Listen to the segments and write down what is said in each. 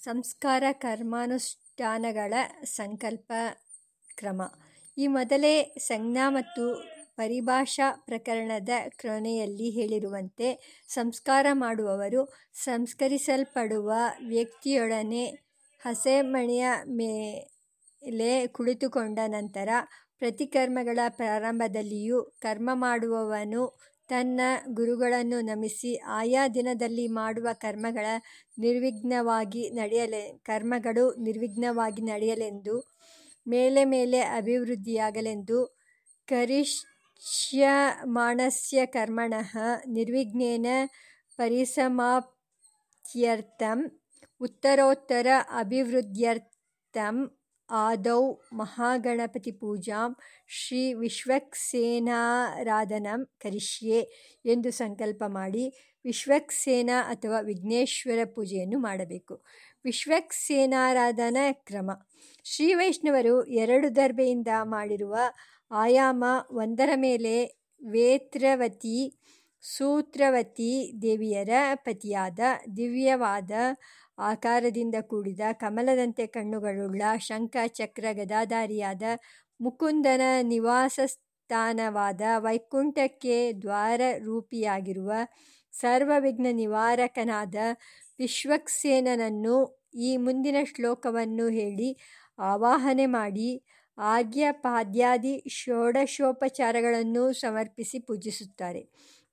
ಸಂಸ್ಕಾರ ಕರ್ಮಾನುಷ್ಠಾನಗಳ ಸಂಕಲ್ಪ ಕ್ರಮ. ಈ ಮೊದಲೇ ಸಂಜ್ಞಾ ಮತ್ತು ಪರಿಭಾಷಾ ಪ್ರಕರಣದ ಕೊನೆಯಲ್ಲಿ ಹೇಳಿರುವಂತೆ, ಸಂಸ್ಕಾರ ಮಾಡುವವರು ಸಂಸ್ಕರಿಸಲ್ಪಡುವ ವ್ಯಕ್ತಿಯೊಡನೆ ಹಸೆಮಣೆಯ ಮೇಲೆ ಕುಳಿತುಕೊಂಡ ನಂತರ ಪ್ರತಿಕರ್ಮಗಳ ಪ್ರಾರಂಭದಲ್ಲಿಯೂ ಕರ್ಮ ಮಾಡುವವನು ತನ್ನ ಗುರುಗಳನ್ನು ನಮಿಸಿ ಆಯಾ ದಿನದಲ್ಲಿ ಮಾಡುವ ಕರ್ಮಗಳ ನಿರ್ವಿಘ್ನವಾಗಿ ನಡೆಯಲೆ, ಕರ್ಮಗಳು ನಿರ್ವಿಘ್ನವಾಗಿ ನಡೆಯಲೆಂದು, ಮೇಲೆ ಮೇಲೆ ಅಭಿವೃದ್ಧಿಯಾಗಲೆಂದು ಕರಿಷ್ಯ ಮಾಣಸ್ಯ ಕರ್ಮಣಃ ನಿರ್ವಿಘ್ನೇನ ಪರಿಸಮಾಪ್ತ್ಯರ್ಥಂ, ಉತ್ತರೋತ್ತರ ಅಭಿವೃದ್ಧ್ಯರ್ಥಂ. ಆದೌ ಮಹಾಗಣಪತಿ ಪೂಜಾಂ ಶ್ರೀ ವಿಶ್ವಕ್ಸೇನಾರಾಧನಂ ಕರಿಷ್ಯೆ ಎಂದು ಸಂಕಲ್ಪ ಮಾಡಿ ವಿಶ್ವಕ್ಸೇನ ಅಥವಾ ವಿಘ್ನೇಶ್ವರ ಪೂಜೆಯನ್ನು ಮಾಡಬೇಕು. ವಿಶ್ವಕ್ಸೇನಾರಾಧನಾ ಕ್ರಮ ಶ್ರೀ ವೈಷ್ಣವರು ಎರಡು ದರ್ಬೆಯಿಂದ ಮಾಡಿರುವ ಆಯಾಮ ಒಂದರ ಮೇಲೆ ವೇತ್ರವತಿ, ಸೂತ್ರವತಿ ದೇವಿಯರ ಪತಿಯಾದ ದಿವ್ಯವಾದ ಆಕಾರದಿಂದ ಕೂಡಿದ ಕಮಲದಂತೆ ಕಣ್ಣುಗಳುಳ್ಳ ಶಂಖ ಚಕ್ರ ಗದಾಧಾರಿಯಾದ ಮುಕುಂದನ ನಿವಾಸಸ್ಥಾನವಾದ ವೈಕುಂಠಕ್ಕೆ ದ್ವಾರ ರೂಪಿಯಾಗಿರುವ ಸರ್ವವಿಘ್ನ ನಿವಾರಕನಾದ ವಿಶ್ವಕ್ಸೇನನನ್ನು ಈ ಮುಂದಿನ ಶ್ಲೋಕವನ್ನು ಹೇಳಿ ಆವಾಹನೆ ಮಾಡಿ ಅರ್ಘ್ಯಪಾದ್ಯಾದಿ ಷೋಡಶೋಪಚಾರಗಳನ್ನು ಸಮರ್ಪಿಸಿ ಪೂಜಿಸುತ್ತಾರೆ.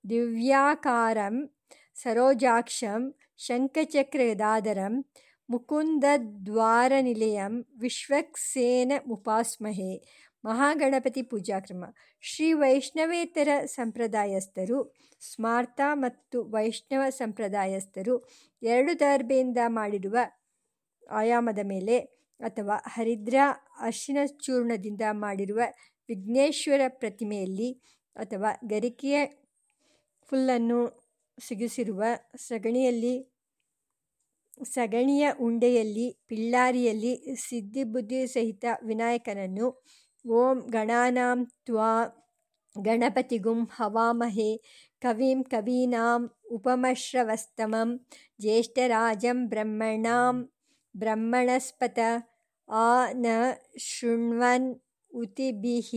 ದಿವ್ಯಾಕಾರಂ, ಸರೋಜಾಕ್ಷಂ ಶಂಖಚಕ್ರಗದಾಧರಂ ಮುಕುಂದದ್ವಾರನಿಲಯಂ ವಿಶ್ವಕ್ಸೇನಮುಪಾಸ್ಮಹೇ ಮಹಾಗಣಪತಿ ಪೂಜಾ ಕ್ರಮ ಶ್ರೀ ವೈಷ್ಣವೇತರ ಸಂಪ್ರದಾಯಸ್ಥರು, ಸ್ಮಾರ್ತ ಮತ್ತು ವೈಷ್ಣವ ಸಂಪ್ರದಾಯಸ್ಥರು ಎರಡು ದರ್ಬೆಯಿಂದ ಮಾಡಿರುವ ಆಯಾಮದ ಮೇಲೆ ಅಥವಾ ಹರಿದ್ರ ಅರಿಶಿನಚೂರ್ಣದಿಂದ ಮಾಡಿರುವ ವಿಘ್ನೇಶ್ವರ ಪ್ರತಿಮೆಯಲ್ಲಿ ಅಥವಾ ಗರಿಕೆಯ ಹುಲ್ಲನ್ನು ಸಿಗಿಸಿರುವ ಸಗಣಿಯಲ್ಲಿ, ಸಗಣಿಯ ಉಂಡೆಯಲ್ಲಿ, ಪಿಳ್ಳಾರಿಯಲ್ಲಿ ಸಿದ್ಧಿಬುದ್ಧಿ ಸಹಿತ ವಿನಾಯಕನನ್ನು ಓಂ ಗಣಾನಾಂ ತ್ವಾ ಗಣಪತಿಗುಂ ಹವಾಮಹೇ ಕವಿಂ ಕವೀನಾಂ ಉಪಮಶ್ರವಸ್ತಮಂ ಜ್ಯೇಷ್ಠರಾಜಂ ಬ್ರಹ್ಮಣಾಂ ಬ್ರಹ್ಮಣಸ್ಪತ ಆ ನ ಶೃಣ್ವನ್ ಊತಿಭಿಃ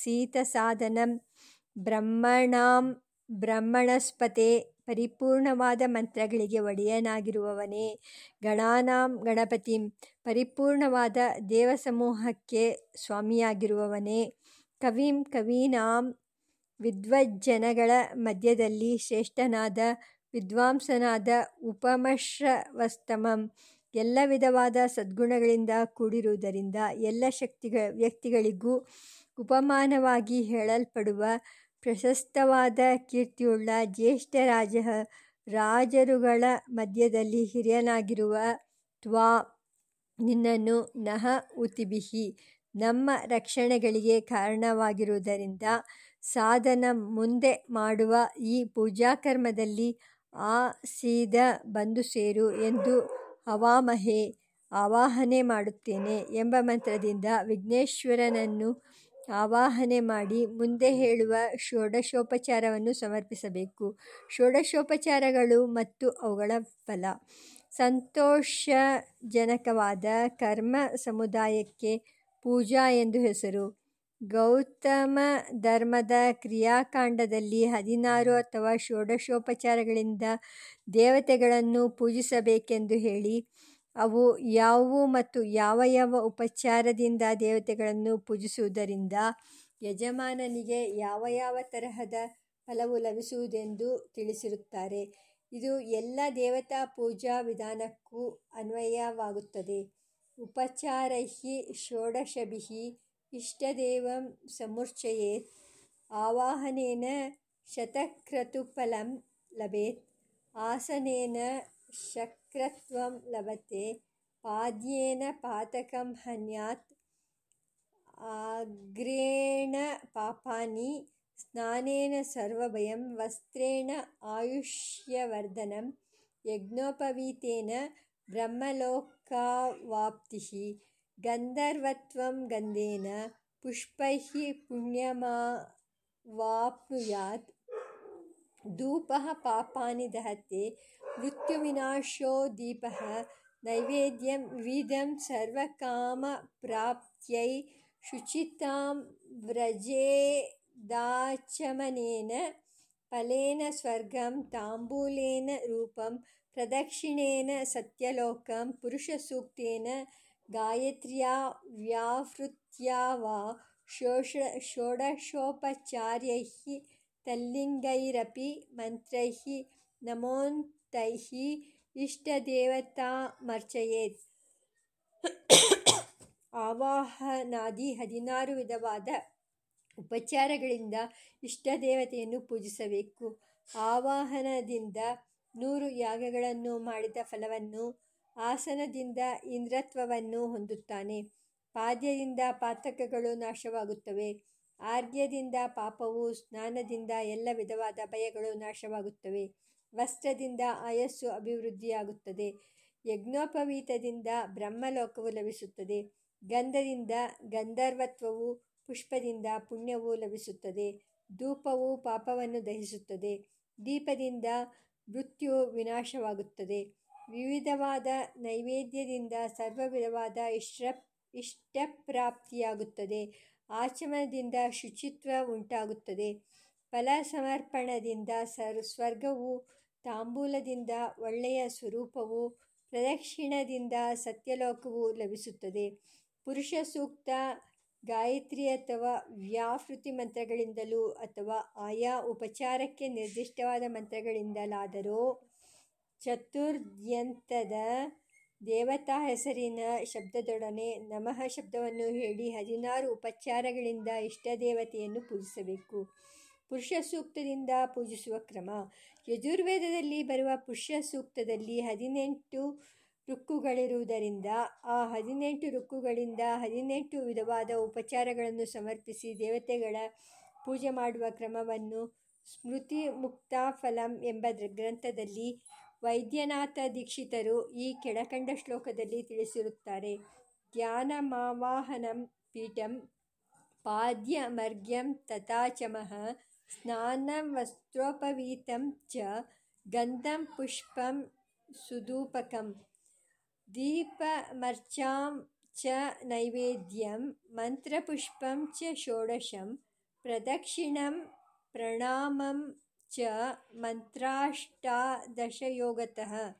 ಸೀತಸಾಧನಂ ಬ್ರಹ್ಮಣಾಂ ಬ್ರಹ್ಮಣಸ್ಪತೇ ಪರಿಪೂರ್ಣವಾದ ಮಂತ್ರಗಳಿಗೆ ಒಡೆಯನಾಗಿರುವವನೇ. ಗಣಾನಾಂ ಗಣಪತಿಂ ಪರಿಪೂರ್ಣವಾದ ದೇವಸಮೂಹಕ್ಕೆ ಸ್ವಾಮಿಯಾಗಿರುವವನೇ. ಕವಿಂ ಕವೀನಾಂ ವಿದ್ವಜ್ಜನಗಳ ಮಧ್ಯದಲ್ಲಿ ಶ್ರೇಷ್ಠನಾದ, ವಿದ್ವಾಂಸನಾದ ಉಪಮಶ್ರವಸ್ತಮಂ ಎಲ್ಲ ವಿಧವಾದ ಸದ್ಗುಣಗಳಿಂದ ಕೂಡಿರುವುದರಿಂದ ಎಲ್ಲ ವ್ಯಕ್ತಿಗಳಿಗೂ ಉಪಮಾನವಾಗಿ ಹೇಳಲ್ಪಡುವ ಪ್ರಶಸ್ತವಾದ ಕೀರ್ತಿಯುಳ್ಳ ಜ್ಯೇಷ್ಠ ರಾಜ ರಾಜರುಗಳ ಮಧ್ಯದಲ್ಲಿ ಹಿರಿಯನಾಗಿರುವ ತ್ವಾ, ನಿನ್ನನ್ನು ನಹ ಉತಿಬಿಹಿ. ನಮ್ಮ ರಕ್ಷಣೆಗಳಿಗೆ ಕಾರಣವಾಗಿರುವುದರಿಂದ ಸಾಧನ ಮುಂದೆ ಮಾಡುವ ಈ ಪೂಜಾಕರ್ಮದಲ್ಲಿ ಆ ಸೀದ ಬಂದು ಸೇರು ಎಂದು ಹವಾಮಹೆ ಆವಾಹನೆ ಮಾಡುತ್ತೇನೆ ಎಂಬ ಮಂತ್ರದಿಂದ ವಿಘ್ನೇಶ್ವರನನ್ನು ಆವಾಹನೆ ಮಾಡಿ ಮುಂದೆ ಹೇಳುವ ಷೋಡಶೋಪಚಾರವನ್ನು ಸಮರ್ಪಿಸಬೇಕು. ಷೋಡಶೋಪಚಾರಗಳು ಮತ್ತು ಅವುಗಳ ಫಲ ಸಂತೋಷಜನಕವಾದ ಕರ್ಮ ಸಮುದಾಯಕ್ಕೆ ಪೂಜಾ ಎಂದು ಹೆಸರು. ಗೌತಮ ಧರ್ಮದ ಕ್ರಿಯಾಕಾಂಡದಲ್ಲಿ ಹದಿನಾರು ಅಥವಾ ಷೋಡಶೋಪಚಾರಗಳಿಂದ ದೇವತೆಗಳನ್ನು ಪೂಜಿಸಬೇಕೆಂದು ಹೇಳಿ ಅವು ಯಾವುವು ಮತ್ತು ಯಾವ ಯಾವ ಉಪಚಾರದಿಂದ ದೇವತೆಗಳನ್ನು ಪೂಜಿಸುವುದರಿಂದ ಯಜಮಾನನಿಗೆ ಯಾವ ಯಾವ ತರಹದ ಫಲವು ಲಭಿಸುವುದೆಂದು ತಿಳಿಸಿರುತ್ತಾರೆ. ಇದು ಎಲ್ಲ ದೇವತಾ ಪೂಜಾ ವಿಧಾನಕ್ಕೂ ಅನ್ವಯವಾಗುತ್ತದೆ. ಉಪಚಾರೈ ಷೋಡಶಭಿಃ ಇಷ್ಟದೇವಂ ಸಮುಚ್ಚಯೇತ್ ಆವಾಹನೇನ ಶತಕ್ರತುಫಲಂ ಲಭೇತ್ ಆಸನೇನ ಶಕ್ರತ್ವಂ ಲಭತೆ ಪಾದ್ಯೇನ ಪಾತಕಂ ಹನ್ಯಾತ್ ಅರ್ಘ್ಯೇಣ ಪಾಪಾನಿ ಸ್ನಾನೇನ ಸರ್ವಭಯಂ ವಸ್ತ್ರೇಣ ಆಯುಷ್ಯವರ್ಧನಂ ಯಜ್ಞೋಪವೀತೇನ ಬ್ರಹ್ಮಲೋಕಾವಾಪ್ತಿಃ ಗಂಧರ್ವತ್ವಂ ಗಂಧೇನ ಪುಷ್ಪೈಃ ಪುಣ್ಯಮವಾಪ್ನುಯಾತ್ धूपः पापानि दहते मृत्युविनाशो दीपः नैवेद्यं विधं सर्वकामप्राप्त्यै शुचितां व्रजेदाचमनेन फलेन स्वर्गं ताम्बूलेन रूपं प्रदक्षिणेन सत्यलोकं पुरुषसूक्तेन गायत्र्या व्यावृत्या वा षोष षोडशोपचार्यैः तल्लिङ्गैरपि मन्त्रैः नमोन्तैः इष्टदेवतामर्चयेत् ಆವಾಹನಾದಿ ಹದಿನಾರು ವಿಧವಾದ ಉಪಚಾರಗಳಿಂದ ಇಷ್ಟದೇವತೆಯನ್ನು ಪೂಜಿಸಬೇಕು ಆವಾಹನದಿಂದ ನೂರು ಯಾಗಗಳನ್ನು ಮಾಡಿದ ಫಲವನ್ನು ಆಸನದಿಂದ ಇಂದ್ರತ್ವವನ್ನು ಹೊಂದುತ್ತಾನೆ ಪಾದ್ಯದಿಂದ ಪಾತಕಗಳು ನಾಶವಾಗುತ್ತವೆ ಆರ್ಘ್ಯದಿಂದ ಪಾಪವು ಸ್ನಾನದಿಂದ ಎಲ್ಲ ವಿಧವಾದ ಭಯಗಳು ನಾಶವಾಗುತ್ತವೆ. ವಸ್ತ್ರದಿಂದ ಆಯಸ್ಸು ಅಭಿವೃದ್ಧಿಯಾಗುತ್ತದೆ. ಯಜ್ಞೋಪವೀತದಿಂದ ಬ್ರಹ್ಮಲೋಕವು ಲಭಿಸುತ್ತದೆ. ಗಂಧದಿಂದ ಗಂಧರ್ವತ್ವವು, ಪುಷ್ಪದಿಂದ ಪುಣ್ಯವು ಲಭಿಸುತ್ತದೆ. ಧೂಪವು ಪಾಪವನ್ನು ದಹಿಸುತ್ತದೆ. ದೀಪದಿಂದ ಮೃತ್ಯು ವಿನಾಶವಾಗುತ್ತದೆ. ವಿವಿಧವಾದ ನೈವೇದ್ಯದಿಂದ ಸರ್ವ ವಿಧವಾದ ಇಷ್ಟ ಇಷ್ಟಪ್ರಾಪ್ತಿಯಾಗುತ್ತದೆ. ಆಚಮನದಿಂದ ಶುಚಿತ್ವ ಉಂಟಾಗುತ್ತದೆ. ಫಲ ಸಮರ್ಪಣದಿಂದ ಸರ್, ಸ್ವರ್ಗವು ತಾಂಬೂಲದಿಂದ ಒಳ್ಳೆಯ ಸ್ವರೂಪವು, ಪ್ರದಕ್ಷಿಣದಿಂದ ಸತ್ಯಲೋಕವು ಲಭಿಸುತ್ತದೆ. ಪುರುಷ ಸೂಕ್ತ ಗಾಯತ್ರಿ ಅಥವಾ ವ್ಯಾಹೃತಿ ಮಂತ್ರಗಳಿಂದಲೂ ಅಥವಾ ಆಯಾ ಉಪಚಾರಕ್ಕೆ ನಿರ್ದಿಷ್ಟವಾದ ಮಂತ್ರಗಳಿಂದಲಾದರೂ, ಚತುರ್ದ್ಯಂತದ ದೇವತಾ ಹೆಸರಿನ ಶಬ್ದದೊಡನೆ ನಮಃ ಶಬ್ದವನ್ನು ಹೇಳಿ ಹದಿನಾರು ಉಪಚಾರಗಳಿಂದ ಇಷ್ಟ ದೇವತೆಯನ್ನು ಪೂಜಿಸಬೇಕು. ಪುರುಷ ಸೂಕ್ತದಿಂದ ಪೂಜಿಸುವ ಕ್ರಮ. ಯಜುರ್ವೇದದಲ್ಲಿ ಬರುವ ಪುರುಷ ಸೂಕ್ತದಲ್ಲಿ ಹದಿನೆಂಟು ರುಕ್ಕುಗಳಿರುವುದರಿಂದ ಆ ಹದಿನೆಂಟು ರುಕ್ಕುಗಳಿಂದ ಹದಿನೆಂಟು ವಿಧವಾದ ಉಪಚಾರಗಳನ್ನು ಸಮರ್ಪಿಸಿ ದೇವತೆಗಳ ಪೂಜೆ ಮಾಡುವ ಕ್ರಮವನ್ನು ಸ್ಮೃತಿ ಮುಕ್ತಾಫಲಂ ಎಂಬ ಗ್ರಂಥದಲ್ಲಿ ವೈದ್ಯನಾಥ ದೀಕ್ಷಿತರು ಈ ಕೆಳಕಂಡ ಶ್ಲೋಕದಲ್ಲಿ ತಿಳಿಸಿರುತ್ತಾರೆ. ಧ್ಯಾನಮಾವಾಹನಂ ಪೀಠಂ ಪಾದ್ಯಮರ್ಘ್ಯಂ ತಥಾಚಮಃ ಸ್ನಾನ ವಸ್ತ್ರೋಪವೀತಂ ಚ ಗಂಧಂ ಪುಷ್ಪಂ ಸುಧೂಪಕಂ ದೀಪಮರ್ಚಾಂ ಚ ನೈವೇದ್ಯಂ ಮಂತ್ರಪುಷ್ಪಂ ಚ ಷೋಡಶಂ ಪ್ರದಕ್ಷಿಣಂ ಪ್ರಣಾಮಂ ಚ ಮಂತ್ರಾಷ್ಟಾದಶಯೋಗತಃ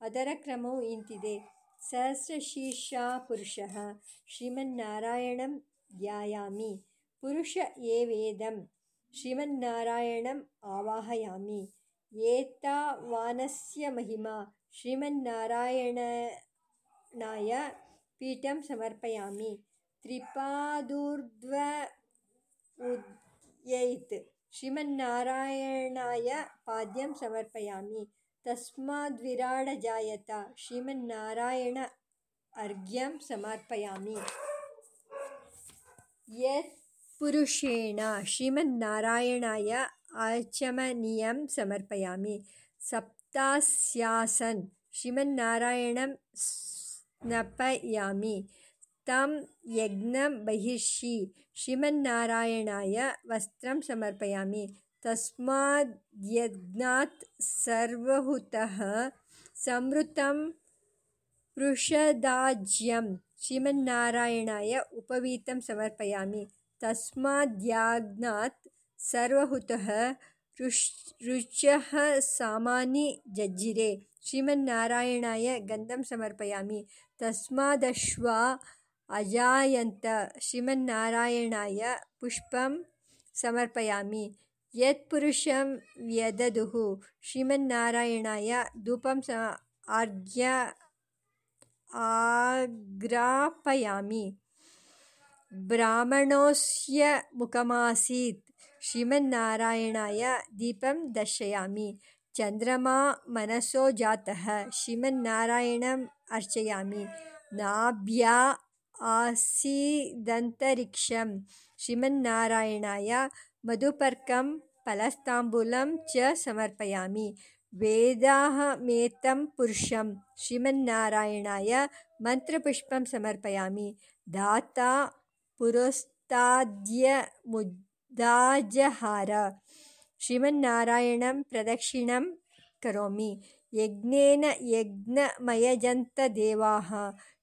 ಅದರ ಕ್ರಮವು ಇಂತಿದೆ. ಸಹಸ್ರಶೀರ್ಷ ಪುರುಷಃ ಶ್ರೀಮನ್ನಾರಾಯಣಂ ಧ್ಯಾಯಾಮಿ, ಪುರುಷ ಎ ವೇದಂ ಶ್ರೀಮನ್ನಾರಾಯಣಂ ಆವಾಹಯಾಮಿ ಏತಾವಾನಸ್ಯ ಮಹಿಮಾ ಶ್ರೀಮನ್ನಾರಾಯಣನಾಯ ಪೀಠಂ ಸಮರ್ಪಯಾಮಿ. ತ್ರಿಪಾದೂರ್ಧ್ವ ಉದ್ಯೈತ್ ಶ್ರೀಮನ್ನಾರಾಯಣಾಯ ಪಾದ್ಯಂ ಸಮರ್ಪಯಾಮಿ. ತಸ್ಮಾದ್ವಿರಾಡಜಾಯತ ಶ್ರೀಮನ್ನಾರಾಯಣ ಅರ್ಘ್ಯಂ ಸಮರ್ಪಯಾಮಿ. ಯತ್ ಪುರುಷೇಣ ಶ್ರೀಮನ್ನಾರಾಯಣಾಯ ಆಚಮನೀಯಂ ಸಮರ್ಪಯಾಮಿ. ಸಪ್ತಾಸ್ಯಾಸನ್, ಶ್ರೀಮನ್ನಾರಾಯಣಂ ಸ್ನಪಯಾಮಿ तम यज्ञबहिर्षि श्रीमन्नारायणाय वस्त्रं समर्पयामि। तस्माद्यज्ञात् सर्वहुतः संवृतं वृषदाज्यं। श्रीमन्नारायणाय उपवीतं समर्पयामि। तस्माद्याज्ञात् सर्वहुतः रुश् सामानि जज्जिरे। श्रीमन्नारायणाय गन्धं समर्पयामि। तस्मादश्वा अजायन्त श्रीमन्नारायणाय पुष्पं समर्पयामि। यत्पुरुषं व्यदधुः श्रीमन्नारायणाय धूपं स आर्घ्य आग्रापयामि। ब्राह्मणोऽस्य मुखमासीत्। श्रीमन्नारायणाय दीपं दर्शयामि। चन्द्रमा मनसो जातः। श्रीमन्नारायणम् अर्चयामि। नाभ्या ಶ್ರೀಮನ್ನಾರಾಯಣಾಯ ಮಧುಪರ್ಕಂ ಫಲಸ್ತಾಂಬೂಲಂ ಚ ಸಮರ್ಪಯಾಮಿ ವೇದಾಹಮೇತಂ ಪುರುಷಂ ಶ್ರೀಮನ್ನಾರಾಯಣಾಯ ಮಂತ್ರಪುಷ್ಪಂ ಸಮರ್ಪಯಾಮಿ ಧಾತಾ ಪುರಸ್ತಾದ್ಯ ಮುದ್ದಾಜಹಾರ ಶ್ರೀಮನ್ನಾರಾಯಣಂ ಪ್ರದಕ್ಷಿಣಂ ಕರೋಮಿ ಯಜ್ಞೇನ ಯಜ್ಞಮಯಜಂತ ದೇವಾಃ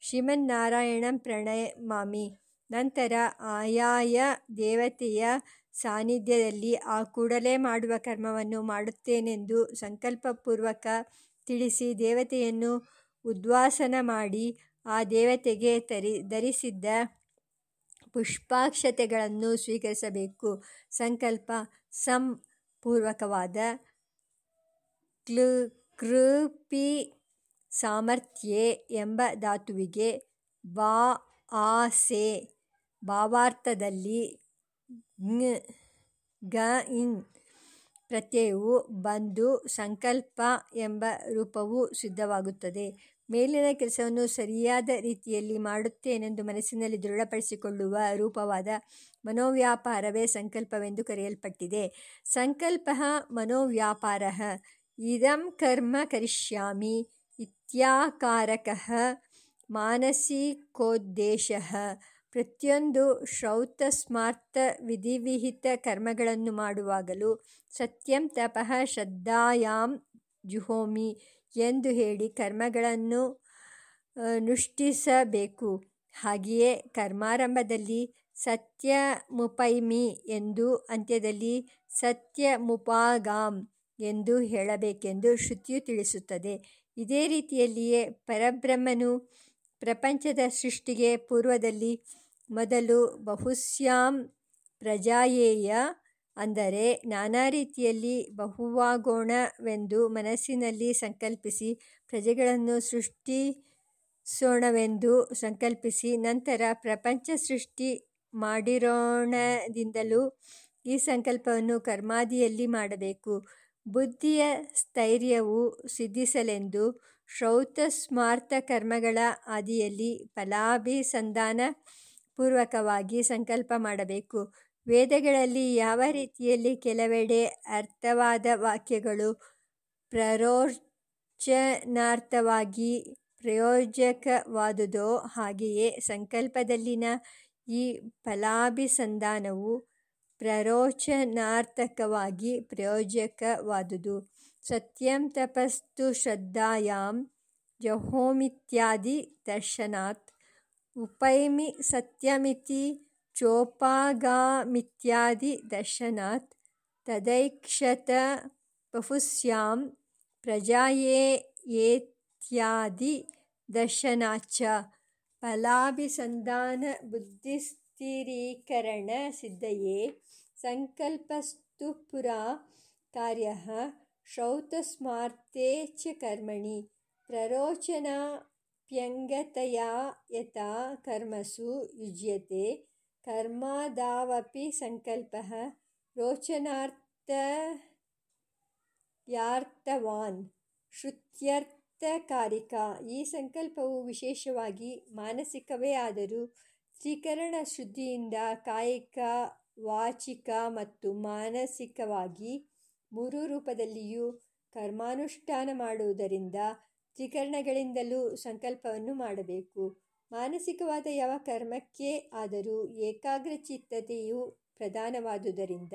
ಶ್ರೀಮನ್ನಾರಾಯಣಂ ಪ್ರಣಮಾಮಿ ನಂತರ ಆಯಾಯ ದೇವತೆಯ ಸಾನ್ನಿಧ್ಯದಲ್ಲಿ ಆ ಕೂಡಲೇ ಮಾಡುವ ಕರ್ಮವನ್ನು ಮಾಡುತ್ತೇನೆಂದು ಸಂಕಲ್ಪಪೂರ್ವಕ ತಿಳಿಸಿ ದೇವತೆಯನ್ನು ಉದ್ವಾಸನ ಮಾಡಿ ಆ ದೇವತೆಗೆ ತರಿ, ಧರಿಸಿದ್ದ ಪುಷ್ಪಾಕ್ಷತೆಗಳನ್ನು ಸ್ವೀಕರಿಸಬೇಕು. ಸಂಕಲ್ಪ ಸಂಪೂರ್ವಕವಾದ ಕ್ಲು ಕ್ಲೃ, ಕೃಪಿ ಸಾಮರ್ಥ್ಯೆ ಎಂಬ ಧಾತುವಿಗೆ ವಾ, ಆ, ಸೆ ಭಾವಾರ್ಥದಲ್ಲಿ ಗ ಇನ್ ಪ್ರತ್ಯಯವು ಬಂದು ಸಂಕಲ್ಪ ಎಂಬ ರೂಪವು ಸಿದ್ಧವಾಗುತ್ತದೆ. ಮೇಲಿನ ಕೆಲಸವನ್ನು ಸರಿಯಾದ ರೀತಿಯಲ್ಲಿ ಮಾಡುತ್ತೇನೆಂದು ಮನಸ್ಸಿನಲ್ಲಿ ದೃಢಪಡಿಸಿಕೊಳ್ಳುವ ರೂಪವಾದ ಮನೋವ್ಯಾಪಾರವೇ ಸಂಕಲ್ಪವೆಂದು ಕರೆಯಲ್ಪಟ್ಟಿದೆ. ಸಂಕಲ್ಪ ಮನೋವ್ಯಾಪಾರ. ಇದಂ ಕರ್ಮ ಕರಿಷ್ಯಾಮಿ. ಇತ್ಯಾಕಾರಕಃ ಮಾನಸಿಕೋದ್ದೇಶ. ಪ್ರತಿಯೊಂದು ಶ್ರೌತಸ್ಮಾರ್ಥ ವಿಧಿವಿಹಿತ ಕರ್ಮಗಳನ್ನು ಮಾಡುವಾಗಲೂ ಸತ್ಯಂ ತಪಃ ಶ್ರದ್ಧಾಯಾಂ ಜುಹೋಮಿ ಎಂದು ಹೇಳಿ ಕರ್ಮಗಳನ್ನು ಅನುಷ್ಠಿಸಬೇಕು ಹಾಗೆಯೇ ಕರ್ಮಾರಂಭದಲ್ಲಿ ಸತ್ಯ ಮುಪೈಮಿ ಎಂದು ಅಂತ್ಯದಲ್ಲಿ ಸತ್ಯ ಮುಪಾಗಾಮ್ ಎಂದು ಹೇಳಬೇಕೆಂದು ಶ್ರುತಿಯು ತಿಳಿಸುತ್ತದೆ. ಇದೇ ರೀತಿಯಲ್ಲಿಯೇ ಪರಬ್ರಹ್ಮನು ಪ್ರಪಂಚದ ಸೃಷ್ಟಿಗೆ ಪೂರ್ವದಲ್ಲಿ ಮೊದಲು ಬಹುಶ್ಯಾಂ ಪ್ರಜಾಯೇಯ ಅಂದರೆ ನಾನಾ ರೀತಿಯಲ್ಲಿ ಬಹುವಾಗೋಣವೆಂದು ಮನಸ್ಸಿನಲ್ಲಿ ಸಂಕಲ್ಪಿಸಿ ಪ್ರಜೆಗಳನ್ನು ಸೃಷ್ಟಿಸೋಣವೆಂದು ಸಂಕಲ್ಪಿಸಿ ನಂತರ ಪ್ರಪಂಚ ಸೃಷ್ಟಿ ಮಾಡಿರೋಣದಿಂದಲೂ ಈ ಸಂಕಲ್ಪವನ್ನು ಕರ್ಮಾದಿಯಲ್ಲಿ ಮಾಡಬೇಕು. ಬುದ್ಧಿಯ ಸ್ಥೈರ್ಯವು ಸಿದ್ಧಿಸಲೆಂದು ಶ್ರೌತಸ್ಮಾರ್ಥ ಕರ್ಮಗಳ ಆದಿಯಲ್ಲಿ ಫಲಾಭಿಸಂಧಾನ ಪೂರ್ವಕವಾಗಿ ಸಂಕಲ್ಪ ಮಾಡಬೇಕು. ವೇದಗಳಲ್ಲಿ ಯಾವ ರೀತಿಯಲ್ಲಿ ಕೆಲವೆಡೆ ಅರ್ಥವಾದ ವಾಕ್ಯಗಳು ಪ್ರರೋಚನಾರ್ಥವಾಗಿ ಪ್ರಯೋಜಕವಾದುದೋ ಹಾಗೆಯೇ ಸಂಕಲ್ಪದಲ್ಲಿನ ಈ ಫಲಾಭಿಸಂಧಾನವು ಪ್ರರೋಚನಾರ್ಥಕವಾಗಿ ಪ್ರಯೋಜಕವಾದುದು. ಸತ್ಯಂ ತಪಸ್ತು ಶ್ರದ್ಧಾಯಾಂ ಜಹೋಮಿತ್ಯಾದಿ ದರ್ಶನಾತ್. ಉಪೈಮಿ ಸತ್ಯಮಿತಿ ಚೋಪಾಗಾಮಿತ್ಯಾದಿ ದರ್ಶನಾತ್. ತದೈಕ್ಷತ ಬಹುಸ್ಯಾಂ ಪ್ರಜಾಯೇಯೇತ್ಯಾದಿ ದರ್ಶನಾಚ ಫಲಾಭಿಸಂಧಾನ ಬುದ್ಧಿಸ್ಥಿರೀಕರಣ ಸಿದ್ಧಯೇ ಸಂಕಲ್ಪಸ್ತು ಪುರ ಕಾರ್ಯಃ ಶ್ರೌತಸ್ಮಾರ್ತೆ ಚ ಕರ್ಮಣಿ ಪ್ರರೋಚನಾಪ್ಯಂಗತೆಯ ಯಥಾ ಕರ್ಮಸು ಯುಜ್ಯತೆ ಕರ್ಮಾದಾವಪಿ ಸಂಕಲ್ಪಃ ರೋಚನಾರ್ಥಯಾರ್ಥವಾನ್ ಶ್ರುತ್ಯರ್ಥಕಾರಿಕ ಈ ಸಂಕಲ್ಪವು ವಿಶೇಷವಾಗಿ ಮಾನಸಿಕವೇ ಆದರೂ ತ್ರಿಕರಣ ಶುದ್ಧಿಯಿಂದ ಕಾಯಿಕ, ವಾಚಿಕ ಮತ್ತು ಮಾನಸಿಕವಾಗಿ ಮೂರು ರೂಪದಲ್ಲಿಯೂ ಕರ್ಮಾನುಷ್ಠಾನ ಮಾಡುವುದರಿಂದ ತ್ರಿಕರಣಗಳಿಂದಲೂ ಸಂಕಲ್ಪವನ್ನು ಮಾಡಬೇಕು. ಮಾನಸಿಕವಾದ ಯಾವ ಕರ್ಮಕ್ಕೆ ಆದರೂ ಏಕಾಗ್ರಚಿತ್ತತೆಯು ಪ್ರಧಾನವಾದುದರಿಂದ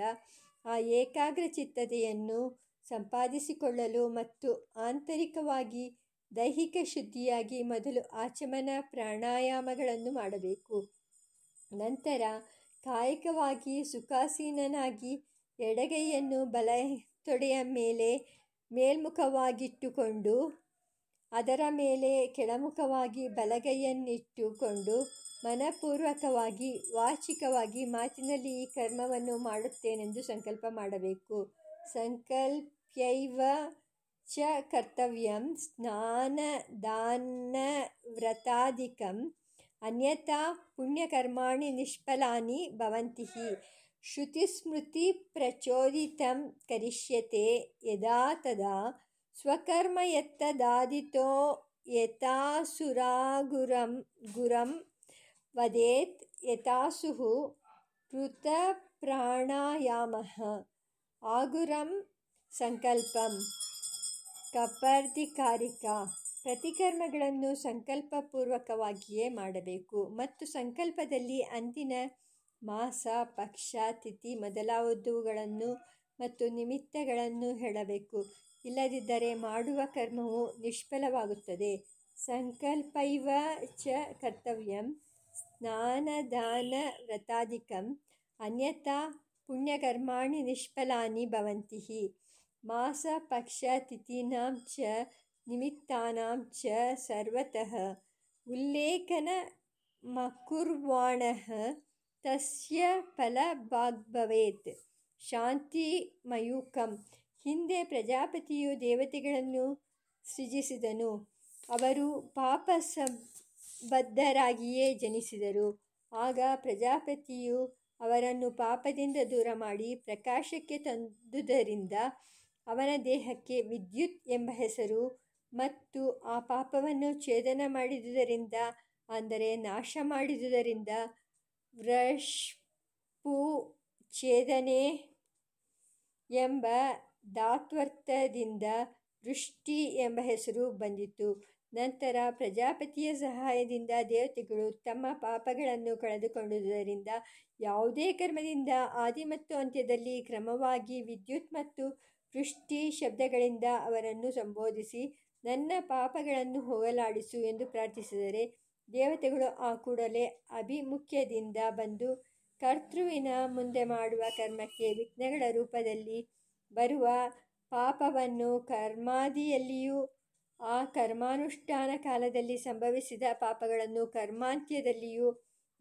ಆ ಏಕಾಗ್ರಚಿತ್ತತೆಯನ್ನು ಸಂಪಾದಿಸಿಕೊಳ್ಳಲು ಮತ್ತು ಆಂತರಿಕವಾಗಿ ದೈಹಿಕ ಶುದ್ಧಿಯಾಗಿ ಮೊದಲು ಆಚಮನ ಪ್ರಾಣಾಯಾಮಗಳನ್ನು ಮಾಡಬೇಕು. ನಂತರ ಕಾಯಕವಾಗಿ ಸುಖಾಸೀನನಾಗಿ ಎಡಗೈಯನ್ನು ಬಲ ತೊಡೆಯ ಮೇಲೆ ಮೇಲ್ಮುಖವಾಗಿಟ್ಟುಕೊಂಡು, ಅದರ ಮೇಲೆ ಕೆಳಮುಖವಾಗಿ ಬಲಗೈಯನ್ನಿಟ್ಟುಕೊಂಡು ಮನಪೂರ್ವಕವಾಗಿ, ವಾಚಿಕವಾಗಿ ಮಾತಿನಲ್ಲಿ ಈ ಕರ್ಮವನ್ನು ಮಾಡುತ್ತೇನೆಂದು ಸಂಕಲ್ಪ ಮಾಡಬೇಕು. ಸಂಕಲ್ಪ್ಯೈವ ಚ ಕರ್ತವ್ಯಂ ಸ್ನಾನದಾನವ್ರತಾದಿಕಂ ಅನ್ಯಥಾ ಪುಣ್ಯಕರ್ಮಾಣಿ ನಿಷ್ಫಲಾನಿ ಭವಂತಿ ಶ್ರುತಿಸ್ಮೃತಿಪ್ರಚೋದಿತಂ ಕರಿಷ್ಯತೆ ಯದಾ ತದಾ ಸ್ವಕರ್ಮಯತ್ತದಾದಿತೋ ಯಥಾಸುರಾಗುರಂ ಗುರಂ ವದೇತ್ ಯಥಾಸುಃ ಪೃಥಪ್ರಾಣಾಯಾಮಃ ಆಗುರಂ ಸಂಕಲ್ಪಂ ಕಪರ್ದಿಕಾರಿಕ ಪ್ರತಿಕರ್ಮಗಳನ್ನು ಸಂಕಲ್ಪಪೂರ್ವಕವಾಗಿಯೇ ಮಾಡಬೇಕು ಮತ್ತು ಸಂಕಲ್ಪದಲ್ಲಿ ಅಂದಿನ ಮಾಸ, ಪಕ್ಷ, ತಿಥಿ ಮೊದಲಾದವುಗಳನ್ನು ಮತ್ತು ನಿಮಿತ್ತಗಳನ್ನು ಹೇಳಬೇಕು. ಇಲ್ಲದಿದ್ದರೆ ಮಾಡುವ ಕರ್ಮವು ನಿಷ್ಫಲವಾಗುತ್ತದೆ. ಸಂಕಲ್ಪೈವ ಚ ಕರ್ತವ್ಯಂ ಸ್ನಾನದಾನವ್ರತಾದಿಕಂ ಅನ್ಯಥಾ ಪುಣ್ಯಕರ್ಮಾಣಿ ನಿಷ್ಫಲಾನಿ ಭವಂತಿ ಮಾಸಪಕ್ಷತಿಥೀನಾಂ ಚ ನಿಮಿತ್ತಾನಾಂ ಚ ಸರ್ವತಃ ಉಲ್ಲೇಖನಮಕುರ್ವಾಣಃ ತಸ್ಯ फलभाग्भवेत् ಶಾಂತಿಮಯೂಕಂ ಹಿಂದೆ ಪ್ರಜಾಪತಿಯು ದೇವತೆಗಳನ್ನು ಸೃಜಿಸಿದನು। ಅವರು ಪಾಪ ಸಬದ್ಧರಾಗಿಯೇ ಜನಿಸಿದರು। ಆಗ ಪ್ರಜಾಪತಿಯು ಅವರನ್ನು ಪಾಪದಿಂದ ದೂರ ಮಾಡಿ ಪ್ರಕಾಶಕ್ಕೆ ತಂದುದರಿಂದ ಅವನ ದೇಹಕ್ಕೆ ವಿದ್ಯುತ್ ಎಂಬ ಹೆಸರು ಮತ್ತು ಆ ಪಾಪವನ್ನು ಛೇದನ ಮಾಡಿದುದರಿಂದ, ಅಂದರೆ ನಾಶ ಮಾಡಿದುದರಿಂದ ವ್ರಷ್ಪು ಛೇದನೆ ಎಂಬ ಧಾತ್ವರ್ಥದಿಂದ ವೃಷ್ಟಿ ಎಂಬ ಹೆಸರು ಬಂದಿತು ನಂತರ ಪ್ರಜಾಪತಿಯ ಸಹಾಯದಿಂದ ದೇವತೆಗಳು ತಮ್ಮ ಪಾಪಗಳನ್ನು ಕಳೆದುಕೊಂಡುದರಿಂದ ಯಾವುದೇ ಕರ್ಮದಿಂದ ಆದಿ ಮತ್ತು ಅಂತ್ಯದಲ್ಲಿ ಕ್ರಮವಾಗಿ ವಿದ್ಯುತ್ ಮತ್ತು ವೃಷ್ಟಿ ಶಬ್ದಗಳಿಂದ ಅವರನ್ನು ಸಂಬೋಧಿಸಿ, ನನ್ನ ಪಾಪಗಳನ್ನು ಹೋಗಲಾಡಿಸು ಎಂದು ಪ್ರಾರ್ಥಿಸಿದರೆ, ದೇವತೆಗಳು ಆ ಕೂಡಲೇ ಅಭಿಮುಖ್ಯದಿಂದ ಬಂದು ಕರ್ತೃವಿನ ಮುಂದೆ ಮಾಡುವ ಕರ್ಮಕ್ಕೆ ವಿಘ್ನಗಳ ರೂಪದಲ್ಲಿ ಬರುವ ಪಾಪವನ್ನು ಕರ್ಮಾದಿಯಲ್ಲಿಯೂ, ಆ ಕರ್ಮಾನುಷ್ಠಾನ ಕಾಲದಲ್ಲಿ ಸಂಭವಿಸಿದ ಪಾಪಗಳನ್ನು ಕರ್ಮಾಂತ್ಯದಲ್ಲಿಯೂ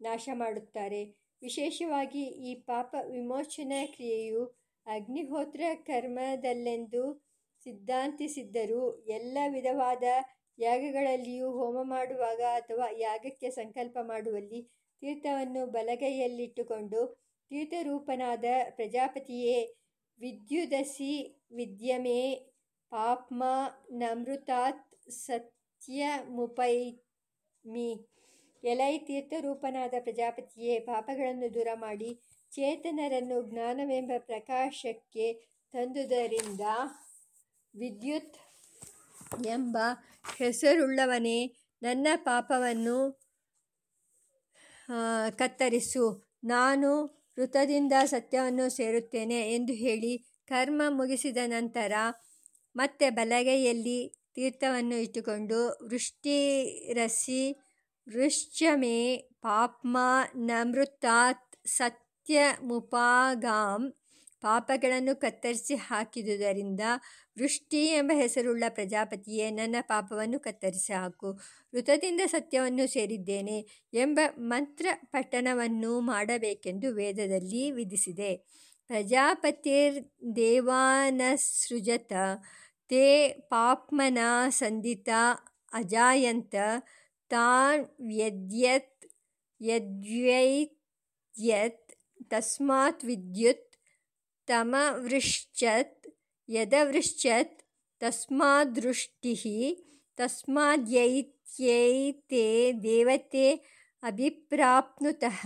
ನಾಶ ಮಾಡುತ್ತಾರೆ ವಿಶೇಷವಾಗಿ ಈ ಪಾಪ ವಿಮೋಚನಾ ಕ್ರಿಯೆಯು ಅಗ್ನಿಹೋತ್ರ ಕರ್ಮದಲ್ಲೆಂದು ಸಿದ್ಧಾಂತಿಸಿದ್ದರೂ ಎಲ್ಲ ವಿಧವಾದ ಯಾಗಗಳಲ್ಲಿಯೂ ಹೋಮ ಮಾಡುವಾಗ ಅಥವಾ ಯಾಗಕ್ಕೆ ಸಂಕಲ್ಪ ಮಾಡುವಲ್ಲಿ ತೀರ್ಥವನ್ನು ಬಲಗೈಯಲ್ಲಿಟ್ಟುಕೊಂಡು ತೀರ್ಥರೂಪನಾದ ಪ್ರಜಾಪತಿಯೇ, ವಿದ್ಯುದಸಿ ವಿದ್ಯಮೇ ಪಾಪ್ಮ ನಮೃತಾತ್ ಸತ್ಯಮುಪೈಮಿ. ಎಲೈ ತೀರ್ಥರೂಪನಾದ ಪ್ರಜಾಪತಿಯೇ, ಪಾಪಗಳನ್ನು ದೂರ ಮಾಡಿ ಚೇತನರನ್ನು ಜ್ಞಾನವೆಂಬ ಪ್ರಕಾಶಕ್ಕೆ ತಂದುದರಿಂದ ವಿದ್ಯುತ್ ಎಂಬ ಹೆಸರುಳ್ಳವನೇ, ನನ್ನ ಪಾಪವನ್ನು ಕತ್ತರಿಸು. ನಾನು ವೃತದಿಂದ ಸತ್ಯವನ್ನು ಸೇರುತ್ತೇನೆ ಎಂದು ಹೇಳಿ ಕರ್ಮ ಮುಗಿಸಿದ ನಂತರ ಮತ್ತೆ ಬಲಗೈಯಲ್ಲಿ ತೀರ್ಥವನ್ನು ಇಟ್ಟುಕೊಂಡು ವೃಷ್ಟಿರಸಿ ವೃಶ್ಚಮೇ ಪಾಪ್ಮ ನಮೃತಾತ್ ಸತ್ಯಮುಪಾಗಾಂ ಪಾಪಗಳನ್ನು ಕತ್ತರಿಸಿ ಹಾಕಿದುದರಿಂದ ವೃಷ್ಟಿ ಎಂಬ ಹೆಸರುಳ್ಳ ಪ್ರಜಾಪತಿಯೇ ನನ್ನ ಪಾಪವನ್ನು ಕತ್ತರಿಸಿ ಹಾಕು. ಋತದಿಂದ ಸತ್ಯವನ್ನು ಸೇರಿದ್ದೇನೆ ಎಂಬ ಮಂತ್ರ ಪಠಣವನ್ನು ಮಾಡಬೇಕೆಂದು ವೇದದಲ್ಲಿ ವಿಧಿಸಿದೆ. ಪ್ರಜಾಪತಿರ್ ದೇವಾನಸೃಜತ ತೇ ಪಾಪ್ಮನ ಸಂದಿತ ಅಜಾಯಂತ ತಾನ್ ವ್ಯದ್ಯತ್ ಯದ್ವೈದ್ಯತ್ ತಸ್ಮಾತ್ ವಿದ್ಯುತ್ ತಮವೃಶ್ಚತ್ ಯದವೃಶ್ಚತ್ ತಸ್ಮಾದ್ವೃಷ್ಟಿಃ ತಸ್ಮಾದ್ಯೈತ್ಯೈತೆ ದೇವತೆ ಅಭಿಪ್ರಾಪ್ನುತಃ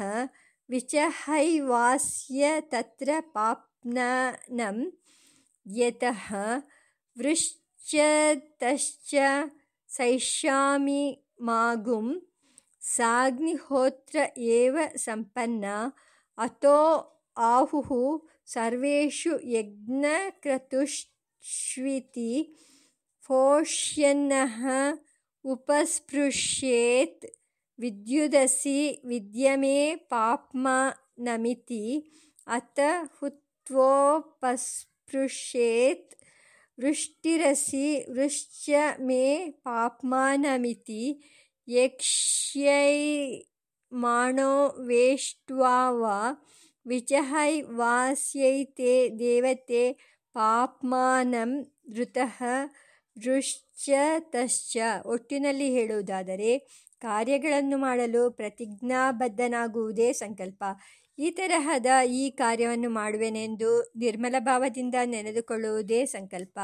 ವಿಚಹೈವಾಸ್ಯ ತತ್ರ ಪಾಪ್ನನಂ ಯತಃ ವೃಶ್ಚತಶ್ಚ ಸೈಷಾಮಿಮಾಗುಂ आहुः सर्वेषु ಸಂಪನ್ನ ಅತೋ उपस्पृश्येत् ಸರ್ವೇಷು विद्यमे ಫೋಷ್ಯನ್ನಃ ಉಪಸ್ಪೃಶ್ಯೇತ್ ವಿದ್ಯುದಸಿ ವಿದ್ಯಮೇ ಪಾಪ್ಮನಮಿತಿ ಅತ ಹುತ್ವೋಪಸ್ಪೃಶ್ಯೇತ್ ವೃಷ್ಟಿರಸಿ ವೃಶ್ಚ ಮೇ ವೇಷ್ಟ್ವಾವ ವಿಚಹೈ ವಾಸ್ಯೈತೆ ದೇವತೆ ಪಾಪ್ಮಾನಂ ಋತಃ ವೃಶ್ಚತಶ್ಚ ಒಟ್ಟಿನಲ್ಲಿ ಹೇಳುವುದಾದರೆ, ಕಾರ್ಯಗಳನ್ನು ಮಾಡಲು ಪ್ರತಿಜ್ಞಾಬದ್ಧನಾಗುವುದೇ ಸಂಕಲ್ಪ. ಈ ತರಹದ ಈ ಕಾರ್ಯವನ್ನು ಮಾಡುವೆನೆಂದು ನಿರ್ಮಲ ಭಾವದಿಂದ ನೆನೆದುಕೊಳ್ಳುವುದೇ ಸಂಕಲ್ಪ.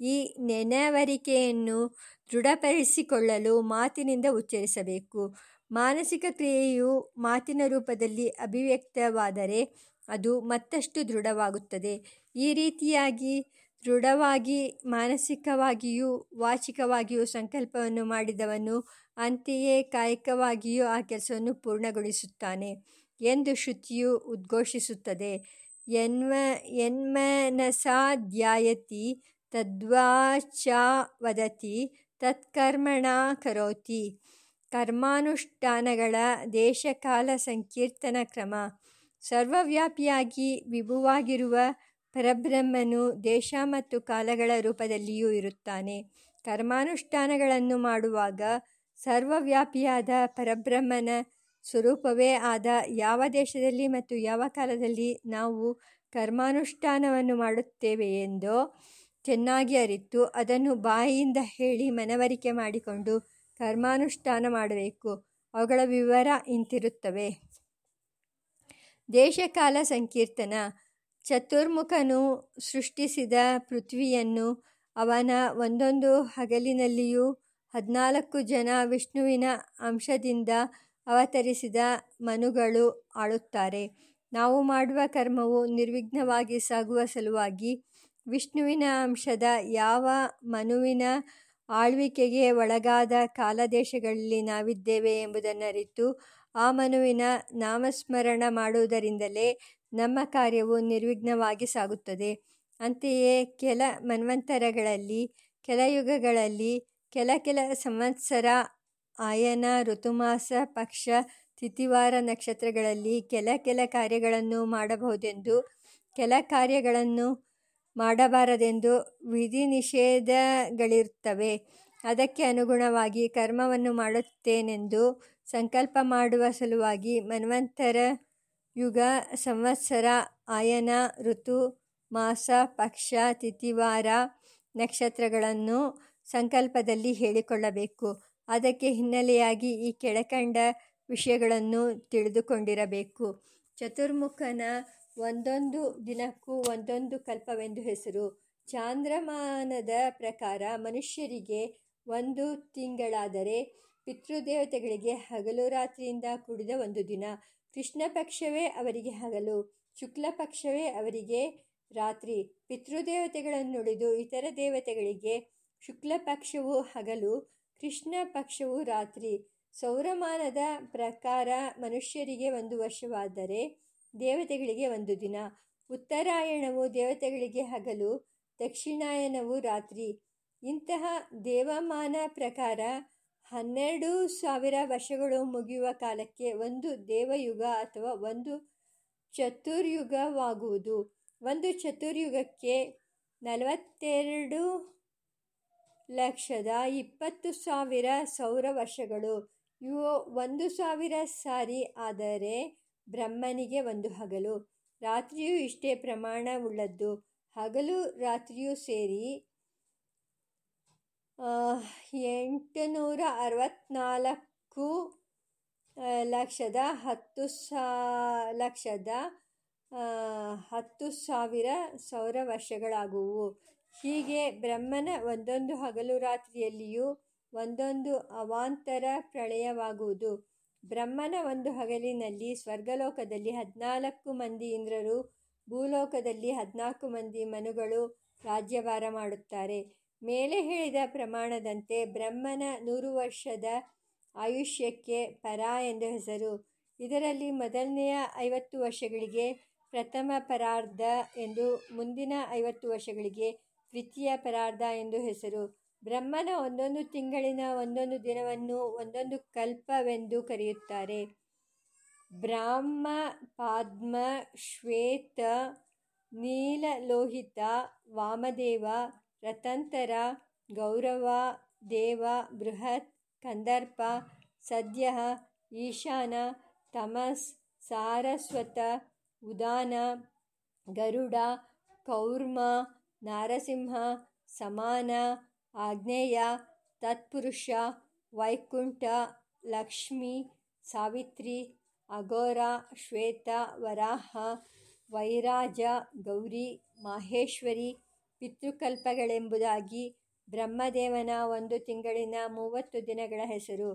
ಈ ನೆನವರಿಕೆಯನ್ನು ದೃಢಪಡಿಸಿಕೊಳ್ಳಲು ಮಾತಿನಿಂದ ಉಚ್ಚರಿಸಬೇಕು. ಮಾನಸಿಕ ಕ್ರಿಯೆಯು ಮಾತಿನ ರೂಪದಲ್ಲಿ ಅಭಿವ್ಯಕ್ತವಾದರೆ ಅದು ಮತ್ತಷ್ಟು ದೃಢವಾಗುತ್ತದೆ. ಈ ರೀತಿಯಾಗಿ ದೃಢವಾಗಿ, ಮಾನಸಿಕವಾಗಿಯೂ ವಾಚಿಕವಾಗಿಯೂ ಸಂಕಲ್ಪವನ್ನು ಮಾಡಿದವನು ಅಂತೆಯೇ ಕಾಯಕವಾಗಿಯೂ ಆ ಕೆಲಸವನ್ನು ಪೂರ್ಣಗೊಳಿಸುತ್ತಾನೆ ಎಂದು ಶ್ರುತಿಯು ಉದ್ಘೋಷಿಸುತ್ತದೆ. ಎನ್ಮ, ಎನ್ಮನಸಾಧ್ಯಾಯತಿ ತದ್ವಾಚಾ ವದತಿ ತತ್ಕರ್ಮಣ ಕರೋತಿ. ಕರ್ಮಾನುಷ್ಠಾನಗಳ ದೇಶಕಾಲ ಸಂಕೀರ್ತನ ಕ್ರಮ. ಸರ್ವವ್ಯಾಪಿಯಾಗಿ ವಿಭುವಾಗಿರುವ ಪರಬ್ರಹ್ಮನು ದೇಶ ಮತ್ತು ಕಾಲಗಳ ರೂಪದಲ್ಲಿಯೂ ಇರುತ್ತಾನೆ. ಕರ್ಮಾನುಷ್ಠಾನಗಳನ್ನು ಮಾಡುವಾಗ ಸರ್ವವ್ಯಾಪಿಯಾದ ಪರಬ್ರಹ್ಮನ ಸ್ವರೂಪವೇ ಆದ ಯಾವ ದೇಶದಲ್ಲಿ ಮತ್ತು ಯಾವ ಕಾಲದಲ್ಲಿ ನಾವು ಕರ್ಮಾನುಷ್ಠಾನವನ್ನು ಮಾಡುತ್ತೇವೆ ಎಂದು ಚೆನ್ನಾಗಿ ಅರಿತು ಅದನ್ನು ಬಾಯಿಯಿಂದ ಹೇಳಿ ಮನವರಿಕೆ ಮಾಡಿಕೊಂಡು ಕರ್ಮಾನುಷ್ಠಾನ ಮಾಡಬೇಕು. ಅವುಗಳ ವಿವರ ಇಂತಿರುತ್ತವೆ. ದೇಶಕಾಲ ಸಂಕೀರ್ತನ. ಚತುರ್ಮುಖನು ಸೃಷ್ಟಿಸಿದ ಪೃಥ್ವಿಯನ್ನು ಅವನ ಒಂದೊಂದು ಹಗಲಿನಲ್ಲಿಯೂ ಹದಿನಾಲ್ಕು ಜನ ವಿಷ್ಣುವಿನ ಅಂಶದಿಂದ ಅವತರಿಸಿದ ಮನುಗಳು ಆಳುತ್ತಾರೆ. ನಾವು ಮಾಡುವ ಕರ್ಮವು ನಿರ್ವಿಘ್ನವಾಗಿ ಸಾಗುವ ಸಲುವಾಗಿ ವಿಷ್ಣುವಿನ ಅಂಶದ ಯಾವ ಮನುವಿನ ಆಳ್ವಿಕೆಗೆ ಒಳಗಾದ ಕಾಲದೇಶಗಳಲ್ಲಿ ನಾವಿದ್ದೇವೆ ಎಂಬುದನ್ನರಿತು ಆ ಮನುವಿನ ನಾಮಸ್ಮರಣ ಮಾಡುವುದರಿಂದಲೇ ನಮ್ಮ ಕಾರ್ಯವು ನಿರ್ವಿಘ್ನವಾಗಿ ಸಾಗುತ್ತದೆ. ಅಂತೆಯೇ ಕೆಲ ಮನ್ವಂತರಗಳಲ್ಲಿ, ಕೆಲ ಯುಗಗಳಲ್ಲಿ, ಕೆಲ ಕೆಲ ಸಂವತ್ಸರ ಆಯನ, ಋತುಮಾಸ, ಪಕ್ಷ, ತಿಥಿವಾರ ನಕ್ಷತ್ರಗಳಲ್ಲಿ ಕೆಲ ಕೆಲ ಕಾರ್ಯಗಳನ್ನು ಮಾಡಬಹುದೆಂದು, ಕೆಲ ಕಾರ್ಯಗಳನ್ನು ಮಾಡಬಾರದೆಂದು ವಿಧಿ ನಿಷೇಧಗಳಿರುತ್ತವೆ ಅದಕ್ಕೆ ಅನುಗುಣವಾಗಿ ಕರ್ಮವನ್ನು ಮಾಡುತ್ತೇನೆಂದು ಸಂಕಲ್ಪ ಮಾಡುವ ಸಲುವಾಗಿ ಮನ್ವಂತರ ಯುಗ, ಸಂವತ್ಸರ, ಆಯನ, ಋತು, ಮಾಸ, ಪಕ್ಷ, ತಿಥಿವಾರ ನಕ್ಷತ್ರಗಳನ್ನು ಸಂಕಲ್ಪದಲ್ಲಿ ಹೇಳಿಕೊಳ್ಳಬೇಕು. ಅದಕ್ಕೆ ಹಿನ್ನೆಲೆಯಾಗಿ ಈ ಕೆಳಕಂಡ ವಿಷಯಗಳನ್ನು ತಿಳಿದುಕೊಂಡಿರಬೇಕು. ಚತುರ್ಮುಖನ ಒಂದೊಂದು ದಿನಕ್ಕೂ ಒಂದೊಂದು ಕಲ್ಪವೆಂದು ಹೆಸರು. ಚಾಂದ್ರಮಾನದ ಪ್ರಕಾರ ಮನುಷ್ಯರಿಗೆ ಒಂದು ತಿಂಗಳಾದರೆ ಪಿತೃದೇವತೆಗಳಿಗೆ ಹಗಲು ರಾತ್ರಿಯಿಂದ ಕೂಡಿದ ಒಂದು ದಿನ. ಕೃಷ್ಣ ಪಕ್ಷವೇ ಅವರಿಗೆ ಹಗಲು, ಶುಕ್ಲ ಪಕ್ಷವೇ ಅವರಿಗೆ ರಾತ್ರಿ. ಪಿತೃದೇವತೆಗಳನ್ನುಳಿದು ಇತರ ದೇವತೆಗಳಿಗೆ ಶುಕ್ಲ ಪಕ್ಷವು ಹಗಲು, ಕೃಷ್ಣ ಪಕ್ಷವು ರಾತ್ರಿ. ಸೌರಮಾನದ ಪ್ರಕಾರ ಮನುಷ್ಯರಿಗೆ ಒಂದು ವರ್ಷವಾದರೆ ದೇವತೆಗಳಿಗೆ ಒಂದು ದಿನ. ಉತ್ತರಾಯಣವು ದೇವತೆಗಳಿಗೆ ಹಗಲು, ದಕ್ಷಿಣಾಯನವು ರಾತ್ರಿ. ಇಂತಹ ದೇವಮಾನ ಪ್ರಕಾರ ಹನ್ನೆರಡು ಸಾವಿರ ವರ್ಷಗಳು ಮುಗಿಯುವ ಕಾಲಕ್ಕೆ ಒಂದು ದೇವಯುಗ ಅಥವಾ ಒಂದು ಚತುರ್ಯುಗವಾಗುವುದು. ಒಂದು ಚತುರ್ಯುಗಕ್ಕೆ ನಲವತ್ತೆರಡು ಲಕ್ಷದ ಇಪ್ಪತ್ತು ಸಾವಿರ ಸೌರ ವರ್ಷಗಳು. ಇವು ಒಂದು ಸಾವಿರ ಸಾರಿ ಆದರೆ ಬ್ರಹ್ಮನಿಗೆ ಒಂದು ಹಗಲು. ರಾತ್ರಿಯೂ ಇಷ್ಟೇ ಪ್ರಮಾಣವುಳ್ಳದ್ದು ಹಗಲು ರಾತ್ರಿಯೂ ಸೇರಿ ಎಂಟುನೂರ ಅರವತ್ತ್ನಾಲ್ಕು ಲಕ್ಷದ ಹತ್ತು ಸಾ, ಲಕ್ಷದ ಹತ್ತು ಸಾವಿರ ಸೌರ ವರ್ಷಗಳಾಗುವು. ಹೀಗೆ ಬ್ರಹ್ಮನ ಒಂದೊಂದು ಹಗಲು ರಾತ್ರಿಯಲ್ಲಿಯೂ ಒಂದೊಂದು ಅವಾಂತರ ಪ್ರಳಯವಾಗುವುದು. ಬ್ರಹ್ಮನ ಒಂದು ಹಗಲಿನಲ್ಲಿ ಸ್ವರ್ಗಲೋಕದಲ್ಲಿ ಹದಿನಾಲ್ಕು ಮಂದಿ ಇಂದ್ರರು, ಭೂಲೋಕದಲ್ಲಿ ಹದಿನಾಲ್ಕು ಮಂದಿ ಮನುಗಳು ರಾಜ್ಯಭಾರ ಮಾಡುತ್ತಾರೆ. ಮೇಲೆ ಹೇಳಿದ ಪ್ರಮಾಣದಂತೆ ಬ್ರಹ್ಮನ ನೂರು ವರ್ಷದ ಆಯುಷ್ಯಕ್ಕೆ ಪರ ಎಂದು ಹೆಸರು. ಇದರಲ್ಲಿ ಮೊದಲನೆಯ ಐವತ್ತು ವರ್ಷಗಳಿಗೆ ಪ್ರಥಮ ಪರಾರ್ಧ ಎಂದು ಮುಂದಿನ ಐವತ್ತು ವರ್ಷಗಳಿಗೆ ದ್ವಿತೀಯ ಪರಾರ್ಧ ಎಂದು ಹೆಸರು. ಬ್ರಹ್ಮನ ಒಂದೊಂದು ತಿಂಗಳಿನ ಒಂದೊಂದು ದಿನವನ್ನು ಒಂದೊಂದು ಕಲ್ಪವೆಂದು ಕರೆಯುತ್ತಾರೆ. ಬ್ರಾಹ್ಮ, ಪದ್ಮ, ಶ್ವೇತ, ನೀಲಲೋಹಿತ, ವಾಮದೇವ, ರತಂತರ, ಗೌರವ, ದೇವ, ಬೃಹತ್, ಕಂದರ್ಪ ಸದ್ಯ ಈಶಾನ, ತಮಸ್, ಸಾರಸ್ವತ, ಉದಾನ, ಗರುಡ, ಕೌರ್ಮ, ನಾರಸಿಂಹ, ಸಮಾನ ಆಗ್ನೇಯ ತತ್ಪುರುಷ ವೈಕುಂಠ ಲಕ್ಷ್ಮಿ ಸಾವಿತ್ರಿ ಅಗೋರ ಶ್ವೇತ ವರಾಹ ವೈರಾಜ ಗೌರಿ ಮಾಹೇಶ್ವರಿ ಪಿತೃಕಲ್ಪಗಳೆಂಬುದಾಗಿ ಬ್ರಹ್ಮದೇವನ ಒಂದು ತಿಂಗಳಿನ ಮೂವತ್ತು ದಿನಗಳ ಹೆಸರು.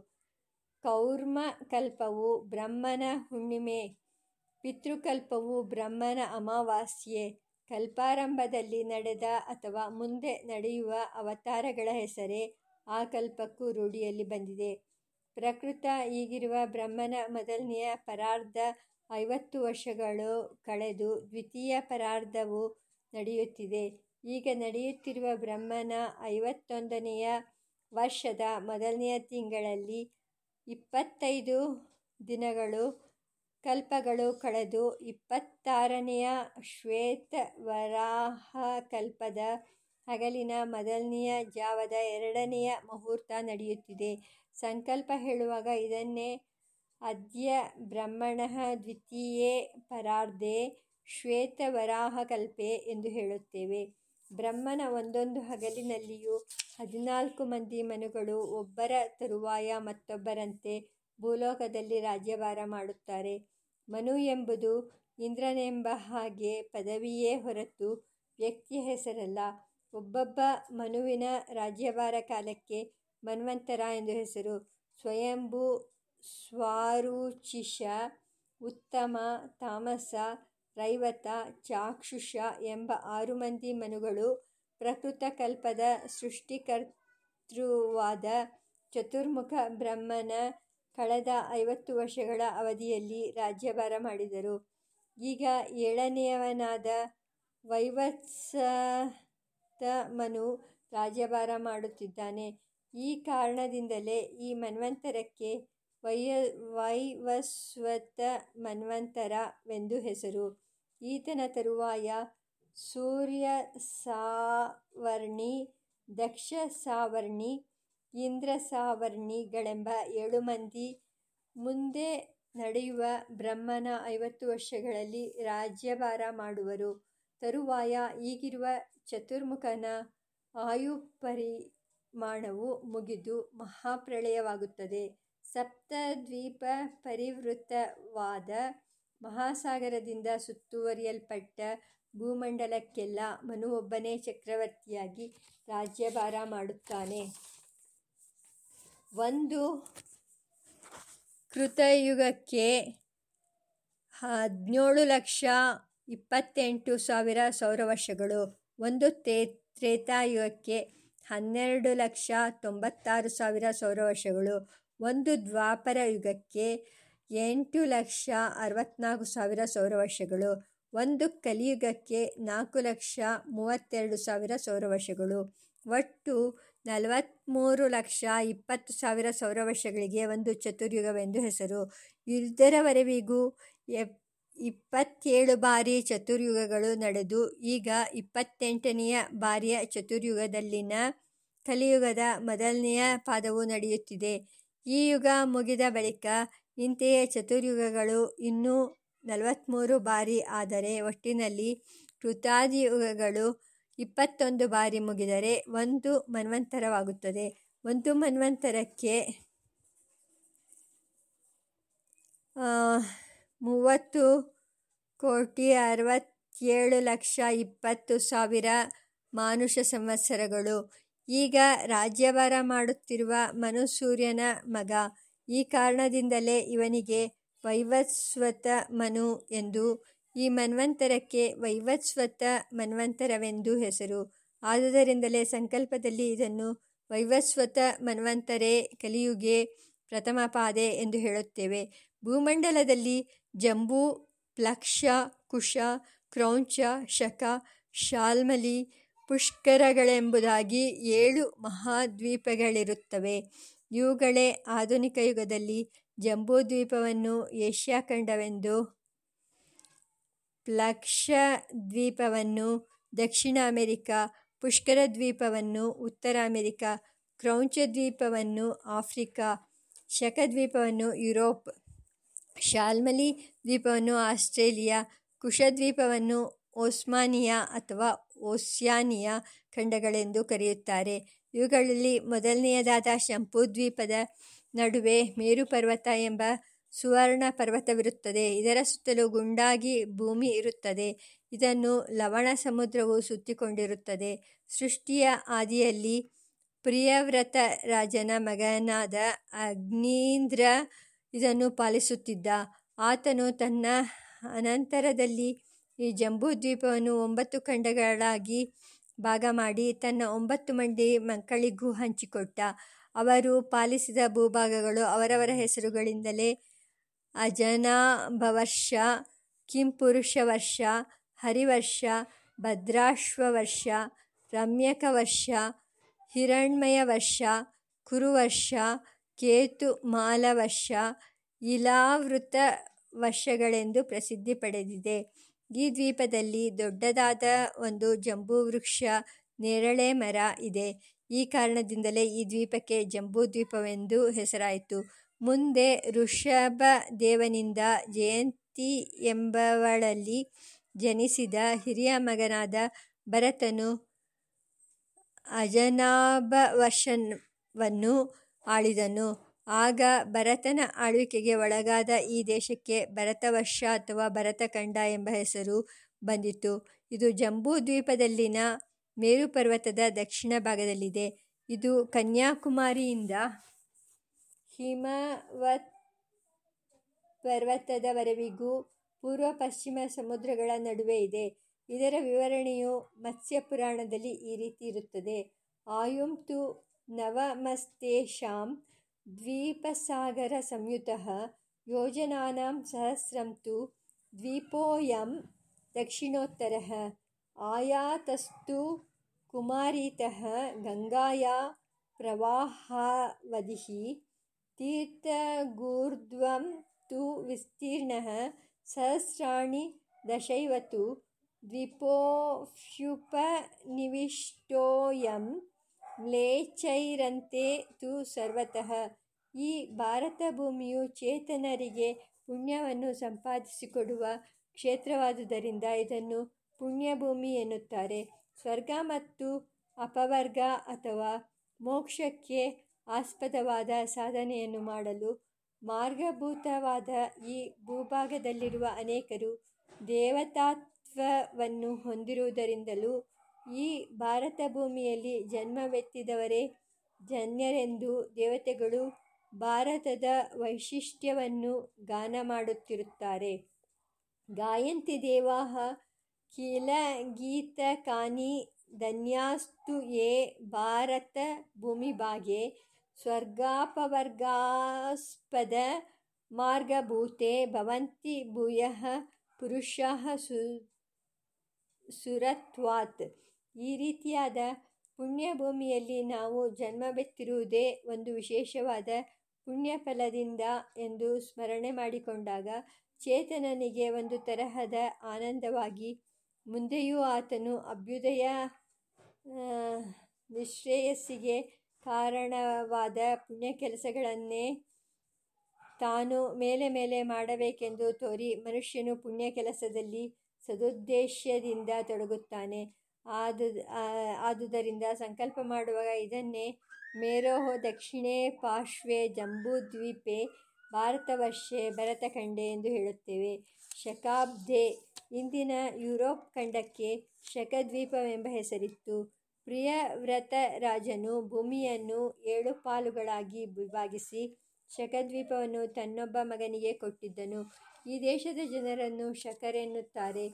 ಕೌರ್ಮ ಕಲ್ಪವು ಬ್ರಹ್ಮನ ಹುಣ್ಣಿಮೆ, ಪಿತೃಕಲ್ಪವು ಬ್ರಹ್ಮನ ಅಮಾವಾಸ್ಯೆ ಕಲ್ಪಾರಂಭದಲ್ಲಿ ನಡೆದ ಅಥವಾ ಮುಂದೆ ನಡೆಯುವ ಅವತಾರಗಳ ಹೆಸರೇ ಆ ಕಲ್ಪಕ್ಕೂ ರೂಢಿಯಲ್ಲಿ ಬಂದಿದೆ. ಪ್ರಕೃತ ಈಗಿರುವ ಬ್ರಹ್ಮನ ಮೊದಲನೆಯ ಪರಾರ್ಧ ಐವತ್ತು ವರ್ಷಗಳು ಕಳೆದು ದ್ವಿತೀಯ ಪರಾರ್ಧವು ನಡೆಯುತ್ತಿದೆ. ಈಗ ನಡೆಯುತ್ತಿರುವ ಬ್ರಹ್ಮನ ಐವತ್ತೊಂದನೆಯ ವರ್ಷದ ಮೊದಲನೆಯ ತಿಂಗಳಲ್ಲಿ ಇಪ್ಪತ್ತೈದು ದಿನಗಳು ಕಲ್ಪಗಳು ಕಳೆದು ಇಪ್ಪತ್ತಾರನೆಯ ಶ್ವೇತವರಾಹಕಲ್ಪದ ಹಗಲಿನ ಮೊದಲನೆಯ ಜಾವದ ಎರಡನೆಯ ಮುಹೂರ್ತ ನಡೆಯುತ್ತಿದೆ. ಸಂಕಲ್ಪ ಹೇಳುವಾಗ ಇದನ್ನೇ ಅದ್ಯ ಬ್ರಹ್ಮಣಃ ದ್ವಿತೀಯೇ ಪರಾರ್ಧೇ ಶ್ವೇತವರಾಹಕಲ್ಪೆ ಎಂದು ಹೇಳುತ್ತೇವೆ. ಬ್ರಹ್ಮನ ಒಂದೊಂದು ಹಗಲಿನಲ್ಲಿಯೂ ಹದಿನಾಲ್ಕು ಮಂದಿ ಮನುಗಳು ಒಬ್ಬರ ತರುವಾಯ ಮತ್ತೊಬ್ಬರಂತೆ ಭೂಲೋಕದಲ್ಲಿ ರಾಜ್ಯಭಾರ ಮಾಡುತ್ತಾರೆ. ಮನು ಎಂಬುದು ಇಂದ್ರನೆಂಬ ಹಾಗೆ ಪದವಿಯೇ ಹೊರತು ವ್ಯಕ್ತಿಯ ಹೆಸರಲ್ಲ. ಒಬ್ಬೊಬ್ಬ ಮನುವಿನ ರಾಜ್ಯಭಾರ ಕಾಲಕ್ಕೆ ಮನ್ವಂತರ ಎಂದು ಹೆಸರು. ಸ್ವಯಂಭು, ಸ್ವಾರೂಚಿಷ, ಉತ್ತಮ, ತಾಮಸ, ರೈವತ, ಚಾಕ್ಷುಷ ಎಂಬ ಆರು ಮಂದಿ ಮನುಗಳು ಪ್ರಕೃತ ಕಲ್ಪದ ಸೃಷ್ಟಿಕರ್ತೃವಾದ ಚತುರ್ಮುಖ ಬ್ರಹ್ಮನ ಕಳೆದ ಐವತ್ತು ವರ್ಷಗಳ ಅವಧಿಯಲ್ಲಿ ರಾಜ್ಯಭಾರ ಮಾಡಿದರು. ಈಗ ಏಳನೆಯವನಾದ ವೈವಸ್ವತ ಮನು ರಾಜ್ಯಭಾರ ಮಾಡುತ್ತಿದ್ದಾನೆ. ಈ ಕಾರಣದಿಂದಲೇ ಈ ಮನ್ವಂತರಕ್ಕೆ ವೈಯ, ವೈವಸ್ವತ ಮನ್ವಂತರ ವೆಂದು ಹೆಸರು. ಈತನ ತರುವಾಯ ಸೂರ್ಯ ಸಾವರ್ಣಿ ದಕ್ಷ ಸಾವರ್ಣಿ ಇಂದ್ರ ಸಾವರ್ಣಿ ಗಳೆಂಬ ಏಳು ಮಂದಿ ಮುಂದೆ ನಡೆಯುವ ಬ್ರಹ್ಮನ ಐವತ್ತು ವರ್ಷಗಳಲ್ಲಿ ರಾಜ್ಯಭಾರ ಮಾಡುವರು. ತರುವಾಯ ಈಗಿರುವ ಚತುರ್ಮುಖನ ಆಯುಪರಿಮಾಣವು ಮುಗಿದು ಮಹಾಪ್ರಳಯವಾಗುತ್ತದೆ. ಸಪ್ತದ್ವೀಪ ಪರಿವೃತ್ತವಾದ ಮಹಾಸಾಗರದಿಂದ ಸುತ್ತುವರಿಯಲ್ಪಟ್ಟ ಭೂಮಂಡಲಕ್ಕೆಲ್ಲ ಮನು ಒಬ್ಬನೇ ಚಕ್ರವರ್ತಿಯಾಗಿ ರಾಜ್ಯಭಾರ ಮಾಡುತ್ತಾನೆ. ಒಂದು ಕೃತಯುಗಕ್ಕೆ ಹದಿನೇಳು ಲಕ್ಷ ಇಪ್ಪತ್ತೆಂಟು ಸಾವಿರ ಸೌರವರ್ಷಗಳು. ಒಂದು ತೇ ತ್ರೇತಾಯುಗಕ್ಕೆ ಹನ್ನೆರಡು ಲಕ್ಷ ತೊಂಬತ್ತಾರು ಸಾವಿರ ಸೌರವರ್ಷಗಳು. ಒಂದು ದ್ವಾಪರ ಯುಗಕ್ಕೆ ಎಂಟು ಲಕ್ಷ ಅರವತ್ನಾಲ್ಕು ಸಾವಿರ ಸೌರವರ್ಷಗಳು. ಒಂದು ಕಲಿಯುಗಕ್ಕೆ ನಾಲ್ಕು ಲಕ್ಷ ಮೂವತ್ತೆರಡು ಸಾವಿರ ಸೌರವರ್ಷಗಳು. ಒಟ್ಟು ನಲವತ್ಮೂರು ಲಕ್ಷ ಇಪ್ಪತ್ತು ಸಾವಿರ ಸೌರವರ್ಷಗಳಿಗೆ ಒಂದು ಚತುರ್ಯುಗವೆಂದು ಹೆಸರು. ಇದರವರೆವಿಗೂ ಇಪ್ಪತ್ತೇಳು ಬಾರಿ ಚತುರ್ಯುಗಗಳು ನಡೆದು, ಈಗ ಇಪ್ಪತ್ತೆಂಟನೆಯ ಬಾರಿಯ ಚತುರ್ಯುಗದಲ್ಲಿನ ಕಲಿಯುಗದ ಮೊದಲನೆಯ ಪಾದವು ನಡೆಯುತ್ತಿದೆ. ಈ ಯುಗ ಮುಗಿದ ಬಳಿಕ ಇಂತೆಯೇ ಚತುರ್ಯುಗಗಳು ಇನ್ನೂ ನಲವತ್ತ್ಮೂರು ಬಾರಿ ಆದರೆ, ಒಟ್ಟಿನಲ್ಲಿ ಕೃತಾದಿಯುಗಗಳು ಇಪ್ಪತ್ತೊಂದು ಬಾರಿ ಮುಗಿದರೆ ಒಂದು ಮನ್ವಂತರವಾಗುತ್ತದೆ. ಒಂದು ಮನ್ವಂತರಕ್ಕೆ ಮೂವತ್ತು ಕೋಟಿ ಅರವತ್ತೇಳು ಲಕ್ಷ ಇಪ್ಪತ್ತು ಸಾವಿರ ಮಾನುಷ ಸಂವತ್ಸರಗಳು. ಈಗ ರಾಜ್ಯಭಾರ ಮಾಡುತ್ತಿರುವ ಮನುಸೂರ್ಯನ ಮಗ. ಈ ಕಾರಣದಿಂದಲೇ ಇವನಿಗೆ ವೈವಸ್ವತ ಮನು ಎಂದೂ ಈ ಮನ್ವಂತರಕ್ಕೆ ವೈವಸ್ವತ ಮನ್ವಂತರವೆಂದು ಹೆಸರು. ಆದುದರಿಂದಲೇ ಸಂಕಲ್ಪದಲ್ಲಿ ಇದನ್ನು ವೈವಸ್ವತ ಮನ್ವಂತರೇ ಪ್ರಥಮ ಪಾದೆ ಎಂದು ಹೇಳುತ್ತೇವೆ. ಭೂಮಂಡಲದಲ್ಲಿ ಜಂಬೂ, ಪ್ಲಕ್ಷ, ಕುಶ, ಕ್ರೌಂಚ, ಶಕ, ಶಾಲ್ಮಲಿ, ಪುಷ್ಕರಗಳೆಂಬುದಾಗಿ ಏಳು ಮಹಾದ್ವೀಪಗಳಿರುತ್ತವೆ. ಇವುಗಳೇ ಆಧುನಿಕ ಯುಗದಲ್ಲಿ ಜಂಬೂದ್ವೀಪವನ್ನು ಏಷ್ಯಾಖಂಡವೆಂದೂ ಪ್ಲಕ್ಷದ್ವೀಪವನ್ನು ದಕ್ಷಿಣ ಅಮೆರಿಕ ಪುಷ್ಕರದ್ವೀಪವನ್ನು ಉತ್ತರ ಅಮೆರಿಕ ಕ್ರೌಂಚದ್ವೀಪವನ್ನು ಆಫ್ರಿಕಾ ಶಕದ್ವೀಪವನ್ನು ಯುರೋಪ್, ಶಾಲ್ಮಲಿ ದ್ವೀಪವನ್ನು ಆಸ್ಟ್ರೇಲಿಯಾ ಕುಶದ್ವೀಪವನ್ನು ಓಸ್ಮಾನಿಯಾ ಅಥವಾ ಓಸ್ಯಾನಿಯಾ ಖಂಡಗಳೆಂದು ಕರೆಯುತ್ತಾರೆ. ಇವುಗಳಲ್ಲಿ ಮೊದಲನೆಯದಾದ ಶಂಪು ದ್ವೀಪದ ನಡುವೆ ಮೇರುಪರ್ವತ ಎಂಬ ಸುವರ್ಣಪರ್ವತವಿರುತ್ತದೆ. ಇದರ ಸುತ್ತಲೂ ಗುಂಡಾಗಿ ಭೂಮಿ ಇರುತ್ತದೆ. ಇದನ್ನು ಲವಣ ಸಮುದ್ರವು ಸುತ್ತಿಕೊಂಡಿರುತ್ತದೆ. ಸೃಷ್ಟಿಯ ಆದಿಯಲ್ಲಿ ಪ್ರಿಯವ್ರತ ರಾಜನ ಮಗನಾದ ಅಗ್ನೀಂದ್ರ ಇದನ್ನು ಪಾಲಿಸುತ್ತಿದ್ದ. ಆತನು ತನ್ನ ಅನಂತರದಲ್ಲಿ ಈ ಜಂಬೂದ್ವೀಪವನ್ನು ಒಂಬತ್ತು ಖಂಡಗಳಾಗಿ ಭಾಗ ಮಾಡಿ ತನ್ನ ಒಂಬತ್ತು ಮಂದಿ ಮಕ್ಕಳಿಗೂ ಹಂಚಿಕೊಟ್ಟ. ಅವರು ಪಾಲಿಸಿದ ಭೂಭಾಗಗಳು ಅವರವರ ಹೆಸರುಗಳಿಂದಲೇ ಅಜನಾಭವರ್ಷ ಕಿಂಪುರುಷವರ್ಷ ಹರಿವರ್ಷ ಭದ್ರಾಶ್ವವರ್ಷ ರಮ್ಯಕವರ್ಷ ಹಿರಣ್ಮಯವರ್ಷ ಕುರುವರ್ಷ ಕೇತುಮಾಲವರ್ಷ ಇಲಾವೃತ ವರ್ಷಗಳೆಂದು ಪ್ರಸಿದ್ಧಿ ಪಡೆದಿದೆ. ಈ ದ್ವೀಪದಲ್ಲಿ ದೊಡ್ಡದಾದ ಒಂದು ಜಂಬೂ ವೃಕ್ಷ ನೇರಳೆ ಮರ ಇದೆ. ಈ ಕಾರಣದಿಂದಲೇ ಈ ದ್ವೀಪಕ್ಕೆ ಜಂಬೂ ದ್ವೀಪವೆಂದು ಹೆಸರಾಯಿತು. ಮುಂದೆ ಋಷಭದೇವನಿಂದ ಜಯಂತಿ ಎಂಬವಳಲ್ಲಿ ಜನಿಸಿದ ಹಿರಿಯ ಮಗನಾದ ಭರತನು ಅಜನಾಭವರ್ಷವನ್ನು ಆಳಿದನು. ಆಗ ಭರತನ ಆಳ್ವಿಕೆಗೆ ಒಳಗಾದ ಈ ದೇಶಕ್ಕೆ ಭರತವರ್ಷ ಅಥವಾ ಭರತಖಂಡ ಎಂಬ ಹೆಸರು ಬಂದಿತು. ಇದು ಜಂಬೂ ದ್ವೀಪದಲ್ಲಿನ ಮೇರುಪರ್ವತದ ದಕ್ಷಿಣ ಭಾಗದಲ್ಲಿದೆ. ಇದು ಕನ್ಯಾಕುಮಾರಿಯಿಂದ ಹಿಮವತ್ ಪರ್ವತದವರೆವಿಗೂ ಪೂರ್ವ ಪಶ್ಚಿಮ ಸಮುದ್ರಗಳ ನಡುವೆ ಇದೆ. ಇದರ ವಿವರಣೆಯು ಮತ್ಸ್ಯ ಪುರಾಣದಲ್ಲಿ ಈ ರೀತಿ ಇರುತ್ತದೆ. ಆಯುಂ ತು ನವಮಸ್ತೇಷಾಂ ದ್ವೀಪಸಾಗರ ಸಂಯುತಃ ಯೋಜನಾನಾಂ ಸಹಸ್ರಂ ತು ದ್ವೀಪೋಯಂ ದಕ್ಷಿಣೋತ್ತರಃ ಆಯಾತಸ್ತು ಕುಮಾರೀತಃ ಗಂಗಾಯಾ ಪ್ರವಾಹಾವಧಿಃ ತೀರ್ಥಗೂರ್ಧ್ವಂ ತು ವಿಸ್ತೀರ್ಣಃ ಸಹಸ್ರಾಣಿ ದಶೈವತು ತು ಮ್ಲೇಚೈರಂತೆ ತು ಸರ್ವತಃ ಈ ಭಾರತ ಭೂಮಿಯು ಚೇತನರಿಗೆ ಪುಣ್ಯವನ್ನು ಸಂಪಾದಿಸಿಕೊಡುವ ಕ್ಷೇತ್ರವಾದುದರಿಂದ ಇದನ್ನು ಪುಣ್ಯಭೂಮಿ ಎನ್ನುತ್ತಾರೆ. ಸ್ವರ್ಗ ಮತ್ತು ಅಪವರ್ಗ ಅಥವಾ ಮೋಕ್ಷಕ್ಕೆ ಆಸ್ಪದವಾದ ಸಾಧನೆಯನ್ನು ಮಾಡಲು ಮಾರ್ಗಭೂತವಾದ ಈ ಭೂಭಾಗದಲ್ಲಿರುವ ಅನೇಕರು ದೇವತಾತ್ವವನ್ನು ಹೊಂದಿರುವುದರಿಂದಲೂ ಈ ಭಾರತ ಭೂಮಿಯಲ್ಲಿ ಜನ್ಮವೆತ್ತಿದವರೇ ಜನ್ಯರೆಂದು ದೇವತೆಗಳು ಭಾರತದ ವೈಶಿಷ್ಟ್ಯವನ್ನು ಗಾನ ಮಾಡುತ್ತಿರುತ್ತಾರೆ. ಗಾಯಂತಿ ದೇವಾಃ ಕಿಲ ಗೀತಕಾನಿ ಧನ್ಯಾಸ್ತು ಯೇ ಭಾರತ ಭೂಮಿಭಾಗೆ ಸ್ವರ್ಗಾಪವರ್ಗಾಸ್ಪದ ಮಾರ್ಗಭೂತೆ ಭವಂತಿ ಭೂಯಃ ಸು ಸುರತ್ವಾತ್ ಈ ರೀತಿಯಾದ ಪುಣ್ಯಭೂಮಿಯಲ್ಲಿ ನಾವು ಜನ್ಮವೆತ್ತಿರುವುದೇ ಒಂದು ವಿಶೇಷವಾದ ಪುಣ್ಯಫಲದಿಂದ ಎಂದು ಸ್ಮರಣೆ ಮಾಡಿಕೊಂಡಾಗ ಚೇತನನಿಗೆ ಒಂದು ತರಹದ ಆನಂದವಾಗಿ ಮುಂದೆಯೂ ಆತನು ಅಭ್ಯುದಯ ನಿಶ್ರೇಯಸ್ಸಿಗೆ ಕಾರಣವಾದ ಪುಣ್ಯ ಕೆಲಸಗಳನ್ನೇ ತಾನು ಮೇಲೆ ಮೇಲೆ ಮಾಡಬೇಕೆಂದು ತೋರಿ ಮನುಷ್ಯನು ಪುಣ್ಯ ಕೆಲಸದಲ್ಲಿ ಸದುದ್ದೇಶದಿಂದ ತೊಡಗುತ್ತಾನೆ. ಆದು ಆದುದರಿಂದ ಸಂಕಲ್ಪ ಮಾಡುವಾಗ ಇದನ್ನೇ ಮೇರೋಃ ದಕ್ಷಿಣೇ ಪಾರ್ಶ್ವೇ ಜಂಬೂದ್ವೀಪೆ ಭಾರತವರ್ಷೆ ಭರತಖಂಡೆ ಎಂದು ಹೇಳುತ್ತೇವೆ. ಶಕಾಬ್ದೆ ಇಂದಿನ ಯುರೋಪ್ ಖಂಡಕ್ಕೆ ಶಕದ್ವೀಪವೆಂಬ ಹೆಸರಿತ್ತು. ಪ್ರಿಯವ್ರತ ರಾಜನು ಭೂಮಿಯನ್ನು ಏಳು ಪಾಲುಗಳಾಗಿ ವಿಭಾಗಿಸಿ ಶಕದ್ವೀಪವನ್ನು ತನ್ನೊಬ್ಬ ಮಗನಿಗೆ ಕೊಟ್ಟಿದ್ದನು. ಈ ದೇಶದ ಜನರನ್ನು ಶಕರೆನ್ನುತ್ತಾರೆ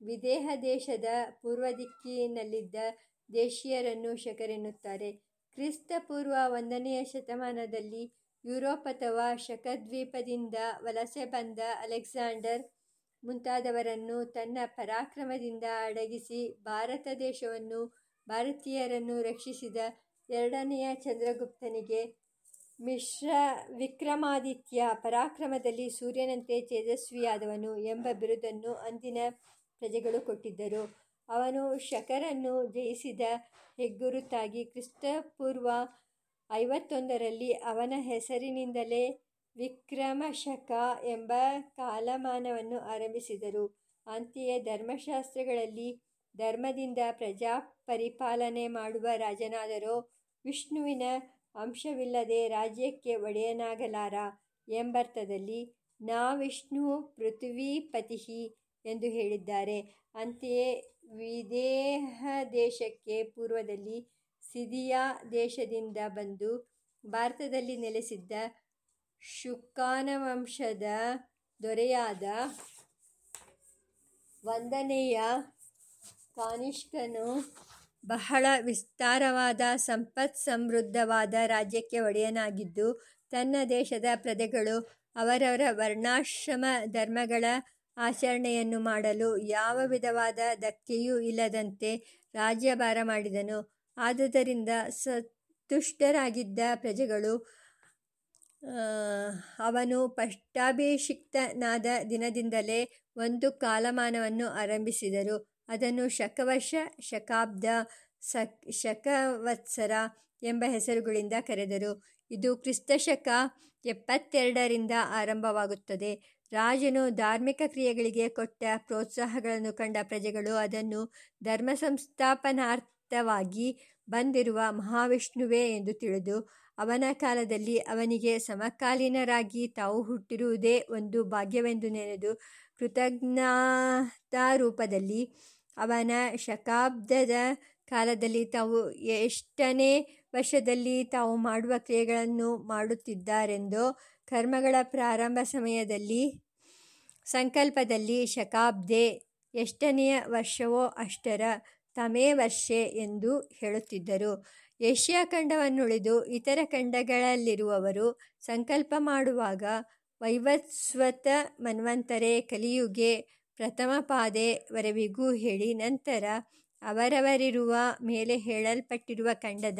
ವಿದೇಹ ದೇಶದ ಪೂರ್ವ ದಿಕ್ಕಿನಲ್ಲಿದ್ದ ದೇಶೀಯರನ್ನು ಶಕರೆನ್ನುತ್ತಾರೆ ಕ್ರಿಸ್ತ ಪೂರ್ವ ಒಂದನೆಯ ಶತಮಾನದಲ್ಲಿ ಯುರೋಪ್ ಅಥವಾ ಶಕದ್ವೀಪದಿಂದ ವಲಸೆ ಬಂದ ಅಲೆಕ್ಸಾಂಡರ್ ಮುಂತಾದವರನ್ನು ತನ್ನ ಪರಾಕ್ರಮದಿಂದ ಅಡಗಿಸಿ ಭಾರತ ದೇಶವನ್ನು ಭಾರತೀಯರನ್ನು ರಕ್ಷಿಸಿದ ಎರಡನೆಯ ಚಂದ್ರಗುಪ್ತನಿಗೆ ಮಿಶ್ರ ವಿಕ್ರಮಾದಿತ್ಯ ಪರಾಕ್ರಮದಲ್ಲಿ ಸೂರ್ಯನಂತೆ ತೇಜಸ್ವಿಯಾದವನು ಎಂಬ ಬಿರುದನ್ನು ಅಂದಿನ ಪ್ರಜೆಗಳು ಕೊಟ್ಟಿದ್ದರು. ಅವನು ಶಕರನ್ನು ಜಯಿಸಿದ ಹೆಗ್ಗುರುತಾಗಿ ಕ್ರಿಸ್ತಪೂರ್ವ ಐವತ್ತೊಂದರಲ್ಲಿ ಅವನ ಹೆಸರಿನಿಂದಲೇ ವಿಕ್ರಮಶಕ ಎಂಬ ಕಾಲಮಾನವನ್ನು ಆರಂಭಿಸಿದರು. ಅಂತೆಯೇ ಧರ್ಮಶಾಸ್ತ್ರಗಳಲ್ಲಿ ಧರ್ಮದಿಂದ ಪ್ರಜಾ ಪರಿಪಾಲನೆ ಮಾಡುವ ರಾಜನಾದರೂ, ವಿಷ್ಣುವಿನ ಅಂಶವಿಲ್ಲದೆ ರಾಜ್ಯಕ್ಕೆ ಒಡೆಯನಾಗಲಾರ ಎಂಬರ್ಥದಲ್ಲಿ ನಾ ವಿಷ್ಣು ಪೃಥ್ವೀಪತಿಃ ಎಂದು ಹೇಳಿದ್ದಾರೆ. ಅಂತೆಯೇ ವಿದೇಹ ದೇಶಕ್ಕೆ ಪೂರ್ವದಲ್ಲಿ ಸಿದಿಯಾ ದೇಶದಿಂದ ಬಂದು ಭಾರತದಲ್ಲಿ ನೆಲೆಸಿದ್ದ ಶುಕಾನವಂಶದ ದೊರೆಯಾದ ವಂದನೆಯ ಕಾನಿಷ್ಕನು ಬಹಳ ವಿಸ್ತಾರವಾದ, ಸಂಪತ್ ಸಮೃದ್ಧವಾದ ರಾಜ್ಯಕ್ಕೆ ಒಡೆಯನಾಗಿದ್ದು, ತನ್ನ ದೇಶದ ಪ್ರಜೆಗಳು ಅವರವರ ವರ್ಣಾಶ್ರಮ ಧರ್ಮಗಳ ಆಚರಣೆಯನ್ನು ಮಾಡಲು ಯಾವ ವಿಧವಾದ ಧಕ್ಕೆಯೂ ಇಲ್ಲದಂತೆ ರಾಜ್ಯಭಾರ ಮಾಡಿದನು. ಆದುದರಿಂದ ಸತುಷ್ಟರಾಗಿದ್ದ ಪ್ರಜೆಗಳು ಅವನು ಪಷ್ಟಾಭಿಷಿಕ್ತನಾದ ದಿನದಿಂದಲೇ ಒಂದು ಕಾಲಮಾನವನ್ನು ಆರಂಭಿಸಿದರು. ಅದನ್ನು ಶಕವಶ, ಶಕಾಬ್ದ ಶಕವತ್ಸರ ಎಂಬ ಹೆಸರುಗಳಿಂದ ಕರೆದರು. ಇದು ಕ್ರಿಸ್ತಶಕ ಎಪ್ಪತ್ತೆರಡರಿಂದ ಆರಂಭವಾಗುತ್ತದೆ. ರಾಜನು ಧಾರ್ಮಿಕ ಕ್ರಿಯೆಗಳಿಗೆ ಕೊಟ್ಟ ಪ್ರೋತ್ಸಾಹಗಳನ್ನು ಕಂಡ ಪ್ರಜೆಗಳು ಅದನ್ನು ಧರ್ಮ ಸಂಸ್ಥಾಪನಾರ್ಥವಾಗಿ ಬಂದಿರುವ ಮಹಾವಿಷ್ಣುವೇ ಎಂದು ತಿಳಿದು, ಅವನ ಕಾಲದಲ್ಲಿ ಅವನಿಗೆ ಸಮಕಾಲೀನರಾಗಿ ತಾವು ಹುಟ್ಟಿರುವುದೇ ಒಂದು ಭಾಗ್ಯವೆಂದು ನೆನೆದು ಕೃತಜ್ಞತಾರೂಪದಲ್ಲಿ ಅವನ ಶಕಾಬ್ದದ ಕಾಲದಲ್ಲಿ ತಾವು ಎಷ್ಟನೇ ವರ್ಷದಲ್ಲಿ ತಾವು ಮಾಡುವ ಕ್ರಿಯೆಗಳನ್ನು ಮಾಡುತ್ತಿದ್ದಾರೆಂದು ಕರ್ಮಗಳ ಪ್ರಾರಂಭ ಸಮಯದಲ್ಲಿ, ಸಂಕಲ್ಪದಲ್ಲಿ ಶಕಾಬ್ದೆ ಎಷ್ಟನೆಯ ವರ್ಷವೋ ಅಷ್ಟರ ತಮೇ ವರ್ಷೆ ಎಂದು ಹೇಳುತ್ತಿದ್ದರು. ಏಷ್ಯಾ ಖಂಡವನ್ನುಳಿದು ಇತರ ಖಂಡಗಳಲ್ಲಿರುವವರು ಸಂಕಲ್ಪ ಮಾಡುವಾಗ ವೈವಸ್ವತ ಮನ್ವಂತರೆ ಕಲಿಯುಗೆ ಪ್ರಥಮಪಾದೆ ವರೆವಿಗೂ ಹೇಳಿ, ನಂತರ ಅವರವರಿರುವ ಮೇಲೆ ಹೇಳಲ್ಪಟ್ಟಿರುವ ಖಂಡದ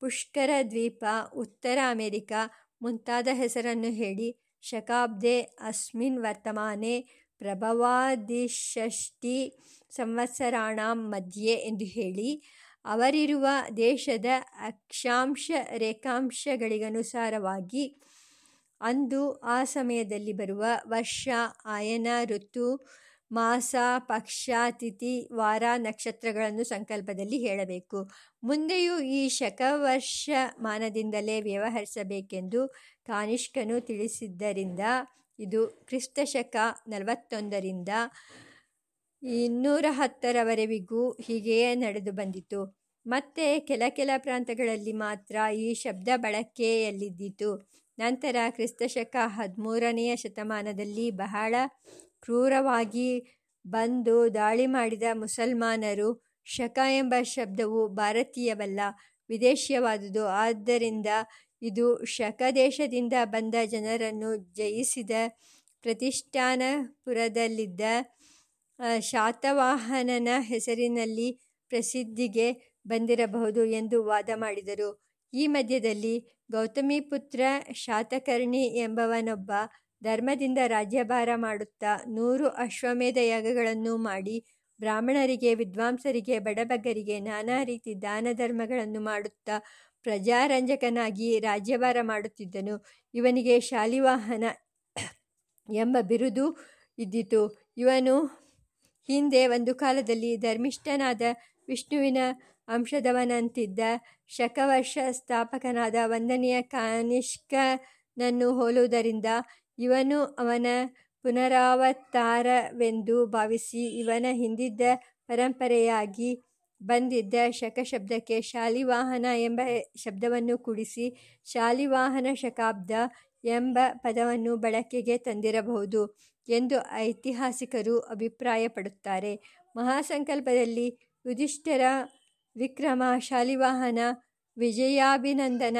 ಪುಷ್ಕರ ದ್ವೀಪ, ಉತ್ತರ ಅಮೆರಿಕ ಮುಂತಾದ ಹೆಸರನ್ನು ಹೇಳಿ, ಶಕಾಬ್ದೆ ಅಸ್ಮಿನ್ ವರ್ತಮಾನೆ ಪ್ರಭವಾದಿಷಷ್ಟಿ ಸಂವತ್ಸರಾಣ ಮಧ್ಯೆ ಎಂದು ಹೇಳಿ, ಅವರಿರುವ ದೇಶದ ಅಕ್ಷಾಂಶ ರೇಖಾಂಶಗಳಿಗನುಸಾರವಾಗಿ ಅಂದು ಆ ಸಮಯದಲ್ಲಿ ಬರುವ ವರ್ಷ, ಆಯನ, ಋತು ಮಾಸ, ಪಕ್ಷ, ತಿಥಿ, ವಾರ, ನಕ್ಷತ್ರಗಳನ್ನು ಸಂಕಲ್ಪದಲ್ಲಿ ಹೇಳಬೇಕು. ಮುಂದೆಯೂ ಈ ಶಕವರ್ಷಮಾನದಿಂದಲೇ ವ್ಯವಹರಿಸಬೇಕೆಂದು ಕಾನಿಷ್ಕನು ತಿಳಿಸಿದ್ದರಿಂದ ಇದು ಕ್ರಿಸ್ತಶಕ ನಲವತ್ತೊಂದರಿಂದ ಇನ್ನೂರ ಹತ್ತರವರೆವಿಗೂ ಹೀಗೆಯೇ ನಡೆದು ಬಂದಿತು. ಮತ್ತೆ ಕೆಲ ಕೆಲ ಪ್ರಾಂತಗಳಲ್ಲಿ ಮಾತ್ರ ಈ ಶಬ್ದ ಬಳಕೆಯಲ್ಲಿದ್ದಿತು. ನಂತರ ಕ್ರಿಸ್ತಶಕ ಹದಿಮೂರನೆಯ ಶತಮಾನದಲ್ಲಿ ಬಹಳ ಕ್ರೂರವಾಗಿ ಬಂದು ದಾಳಿ ಮಾಡಿದ ಮುಸಲ್ಮಾನರು ಶಕ ಎಂಬ ಶಬ್ದವು ಭಾರತೀಯವಲ್ಲ, ವಿದೇಶೀಯವಾದುದು. ಆದ್ದರಿಂದ ಇದು ಶಕ ದೇಶದಿಂದ ಬಂದ ಜನರನ್ನು ಜಯಿಸಿದ ಪ್ರತಿಷ್ಠಾನಪುರದಲ್ಲಿದ್ದ ಶಾತವಾಹನನ ಹೆಸರಿನಲ್ಲಿ ಪ್ರಸಿದ್ಧಿಗೆ ಬಂದಿರಬಹುದು ಎಂದು ವಾದ ಮಾಡಿದರು. ಈ ಮಧ್ಯದಲ್ಲಿ ಗೌತಮಿಪುತ್ರ ಶಾತಕರ್ಣಿ ಎಂಬವನೊಬ್ಬ ಧರ್ಮದಿಂದ ರಾಜ್ಯಭಾರ ಮಾಡುತ್ತಾ ನೂರು ಅಶ್ವಮೇಧ ಯಾಗಗಳನ್ನು ಮಾಡಿ ಬ್ರಾಹ್ಮಣರಿಗೆ, ವಿದ್ವಾಂಸರಿಗೆ, ಬಡಬಗ್ಗರಿಗೆ ನಾನಾ ರೀತಿ ದಾನ ಧರ್ಮಗಳನ್ನು ಮಾಡುತ್ತಾ ಪ್ರಜಾರಂಜಕನಾಗಿ ರಾಜ್ಯಭಾರ ಮಾಡುತ್ತಿದ್ದನು. ಇವನಿಗೆ ಶಾಲಿವಾಹನ ಎಂಬ ಬಿರುದು ಇದ್ದಿತು. ಇವನು ಹಿಂದೆ ಒಂದು ಕಾಲದಲ್ಲಿ ಧರ್ಮಿಷ್ಠನಾದ ವಿಷ್ಣುವಿನ ಅಂಶದವನಂತಿದ್ದ ಶಕವರ್ಷ ಸ್ಥಾಪಕನಾದ ವಂದನೆಯ ಕಾನಿಷ್ಕನನ್ನು ಹೋಲುವುದರಿಂದ ಇವನು ಅವನ ಪುನರಾವತಾರವೆಂದು ಭಾವಿಸಿ ಇವನ ಹಿಂದಿದ್ದ ಪರಂಪರೆಯಾಗಿ ಬಂದಿದ್ದ ಶಕ ಶಬ್ದಕ್ಕೆ ಶಾಲಿವಾಹನ ಎಂಬ ಶಬ್ದವನ್ನು ಕೂಡಿಸಿ ಶಾಲಿವಾಹನ ಶಕಾಬ್ದ ಎಂಬ ಪದವನ್ನು ಬಳಕೆಗೆ ತಂದಿರಬಹುದು ಎಂದು ಐತಿಹಾಸಿಕರು ಅಭಿಪ್ರಾಯಪಡುತ್ತಾರೆ. ಮಹಾಸಂಕಲ್ಪದಲ್ಲಿ ಯುಧಿಷ್ಠರ ವಿಕ್ರಮ ಶಾಲಿವಾಹನ ವಿಜಯಾಭಿನಂದನ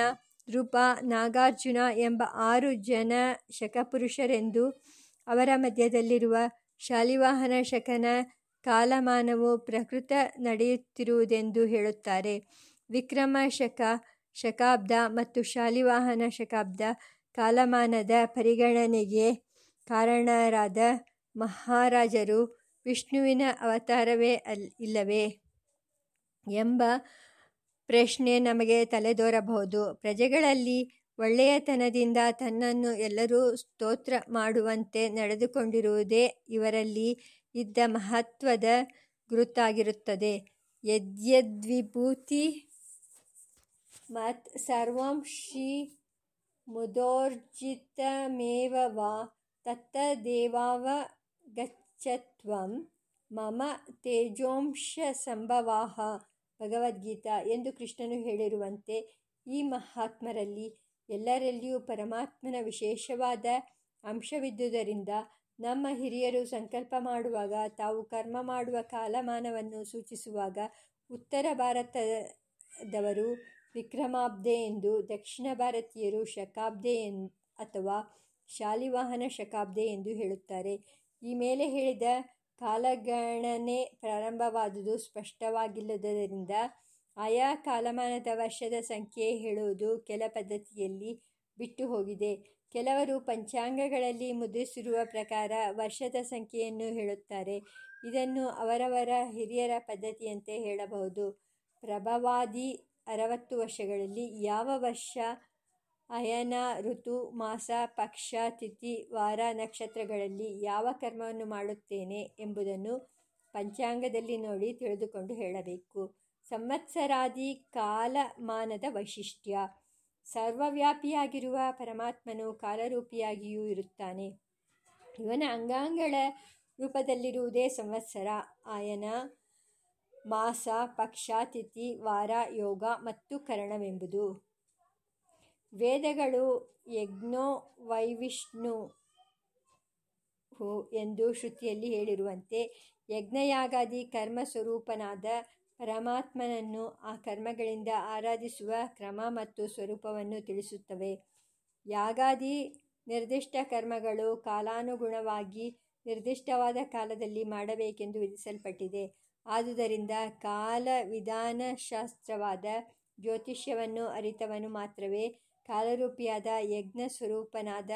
ನೃಪ ನಾಗಾರ್ಜುನ ಎಂಬ ಆರು ಜನ ಶಕಪುರುಷರೆಂದೂ ಅವರ ಮಧ್ಯದಲ್ಲಿರುವ ಶಾಲಿವಾಹನ ಶಕನ ಕಾಲಮಾನವು ಪ್ರಕೃತ ನಡೆಯುತ್ತಿರುವುದೆಂದು ಹೇಳುತ್ತಾರೆ. ವಿಕ್ರಮ ಶಕ, ಶಕಾಬ್ದ ಮತ್ತು ಶಾಲಿವಾಹನ ಶಕಾಬ್ದ ಕಾಲಮಾನದ ಪರಿಗಣನೆಗೆ ಕಾರಣರಾದ ಮಹಾರಾಜರು ವಿಷ್ಣುವಿನ ಅವತಾರವೇ ಅಲ್ ಇಲ್ಲವೇ ಎಂಬ ಪ್ರಶ್ನೆ ನಮಗೆ ತಲೆದೋರಬಹುದು. ಪ್ರಜೆಗಳಲ್ಲಿ ಒಳ್ಳೆಯತನದಿಂದ ತನ್ನನ್ನು ಎಲ್ಲರೂ ಸ್ತೋತ್ರ ಮಾಡುವಂತೆ ನಡೆದುಕೊಂಡಿರುವುದೇ ಇವರಲ್ಲಿ ಇದ್ದ ಮಹತ್ವದ ಗುರುತಾಗಿರುತ್ತದೆ. ಯದ್ಯದ್ವಿಭೂತಿ ಮತ್ ಸರ್ವಂ ಶ್ರೀ ಮುದೋರ್ಜಿತಮೇವ ವಾ ತತ್ತದೇವಾವಗಚ್ಚತ್ವಂ ಮಮ ತೇಜೋಂಶಸಂಭವಾಃ ಭಗವದ್ಗೀತಾ ಎಂದು ಕೃಷ್ಣನು ಹೇಳಿರುವಂತೆ ಈ ಮಹಾತ್ಮರಲ್ಲಿ ಎಲ್ಲರಲ್ಲಿಯೂ ಪರಮಾತ್ಮನ ವಿಶೇಷವಾದ ಅಂಶವಿದ್ದುದರಿಂದ ನಮ್ಮ ಹಿರಿಯರು ಸಂಕಲ್ಪ ಮಾಡುವಾಗ, ತಾವು ಕರ್ಮ ಮಾಡುವ ಕಾಲಮಾನವನ್ನು ಸೂಚಿಸುವಾಗ ಉತ್ತರ ಭಾರತದವರು ವಿಕ್ರಮಾಬ್ದೆ ಎಂದು, ದಕ್ಷಿಣ ಭಾರತೀಯರು ಶಕಾಬ್ದೆ ಎನ್, ಅಥವಾ ಶಾಲಿವಾಹನ ಶಕಾಬ್ದೆ ಎಂದು ಹೇಳುತ್ತಾರೆ. ಈ ಮೇಲೆ ಹೇಳಿದ ಕಾಲಗಣನೆ ಪ್ರಾರಂಭವಾದುದು ಸ್ಪಷ್ಟವಾಗಿಲ್ಲದರಿಂದ ಆಯಾ ಕಾಲಮಾನದ ವರ್ಷದ ಸಂಖ್ಯೆ ಹೇಳುವುದು ಕೆಲ ಪದ್ಧತಿಯಲ್ಲಿ ಬಿಟ್ಟು ಹೋಗಿದೆ. ಕೆಲವರು ಪಂಚಾಂಗಗಳಲ್ಲಿ ಮುದ್ರಿಸಿರುವ ಪ್ರಕಾರ ವರ್ಷದ ಸಂಖ್ಯೆಯನ್ನು ಹೇಳುತ್ತಾರೆ. ಇದನ್ನು ಅವರವರ ಹಿರಿಯರ ಪದ್ಧತಿಯಂತೆ ಹೇಳಬಹುದು. ಪ್ರಭವಾದಿ ಅರವತ್ತು ವರ್ಷಗಳಲ್ಲಿ ಯಾವ ವರ್ಷ, ಅಯನ, ಋತು, ಮಾಸ, ಪಕ್ಷ, ತಿಥಿ, ವಾರ, ನಕ್ಷತ್ರಗಳಲ್ಲಿ ಯಾವ ಕರ್ಮವನ್ನು ಮಾಡುತ್ತೇನೆ ಎಂಬುದನ್ನು ಪಂಚಾಂಗದಲ್ಲಿ ನೋಡಿ ತಿಳಿದುಕೊಂಡು ಹೇಳಬೇಕು. ಸಂವತ್ಸರಾದಿ ಕಾಲಮಾನದ ವೈಶಿಷ್ಟ್ಯ ಸರ್ವವ್ಯಾಪಿಯಾಗಿರುವ ಪರಮಾತ್ಮನು ಕಾಲರೂಪಿಯಾಗಿಯೂ ಇರುತ್ತಾನೆ. ಇವನ ಅಂಗಾಂಗಗಳ ರೂಪದಲ್ಲಿರುವುದೇ ಸಂವತ್ಸರ, ಆಯನ ಮಾಸ, ಪಕ್ಷ, ತಿಥಿ, ವಾರ, ಯೋಗ ಮತ್ತು ಕರಣವೆಂಬುದು. ವೇದಗಳು ಯಜ್ಞೋ ವೈವಿಷ್ಣು ಎಂದು ಶ್ರುತಿಯಲ್ಲಿ ಹೇಳಿರುವಂತೆ ಯಜ್ಞಯಾಗಾದಿ ಕರ್ಮ ಸ್ವರೂಪನಾದ ಪರಮಾತ್ಮನನ್ನು ಆ ಕರ್ಮಗಳಿಂದ ಆರಾಧಿಸುವ ಕ್ರಮ ಮತ್ತು ಸ್ವರೂಪವನ್ನು ತಿಳಿಸುತ್ತವೆ. ಯಾಗಾದಿ ನಿರ್ದಿಷ್ಟ ಕರ್ಮಗಳು ಕಾಲಾನುಗುಣವಾಗಿ ನಿರ್ದಿಷ್ಟವಾದ ಕಾಲದಲ್ಲಿ ಮಾಡಬೇಕೆಂದು ವಿಧಿಸಲ್ಪಟ್ಟಿದೆ. ಆದುದರಿಂದ ಕಾಲ ವಿಧಾನಶಾಸ್ತ್ರವಾದ ಜ್ಯೋತಿಷ್ಯವನ್ನು ಅರಿತವನು ಮಾತ್ರವೇ ಕಾಲರೂಪಿಯಾದ ಯಜ್ಞಸ್ವರೂಪನಾದ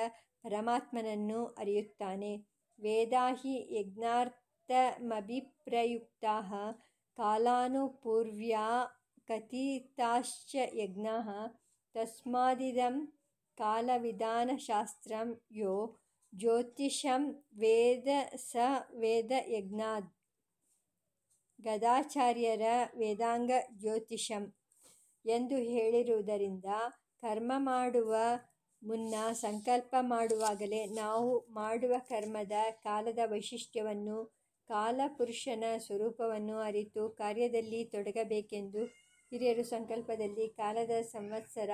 ಪರಮಾತ್ಮನನ್ನು ಅರಿಯುತ್ತಾನೆ. ವೇದಾ ಹಿ ಯಜ್ಞಾರ್ಥಮಭಿಪ್ರಯುಕ್ತಾಃ ಕಾಲಾನುಪೂರ್ವ್ಯಾ ಕಥಿತಾಶ್ಚ ಯಜ್ಞ ತಸ್ಮಾದಿದಂ ಕಾಲವಿಧಾನಶಾಸ್ತ್ರಂ ಯೋ ಜ್ಯೋತಿಷಂ ವೇದ ಸ ವೇದ ಯಜ್ಞಾದ್. ಗದಾಚಾರ್ಯರ ವೇದಾಂಗ ಜ್ಯೋತಿಷಂ ಎಂದು ಹೇಳಿರುವುದರಿಂದ ಕರ್ಮ ಮಾಡುವ ಮುನ್ನ ಸಂಕಲ್ಪ ಮಾಡುವಾಗಲೇ ನಾವು ಮಾಡುವ ಕರ್ಮದ ಕಾಲದ ವೈಶಿಷ್ಟ್ಯವನ್ನು ಕಾಲಪುರುಷನ ಸ್ವರೂಪವನ್ನು ಅರಿತು ಕಾರ್ಯದಲ್ಲಿ ತೊಡಗಬೇಕೆಂದು ಹಿರಿಯರು ಸಂಕಲ್ಪದಲ್ಲಿ ಕಾಲದ ಸಂವತ್ಸರ,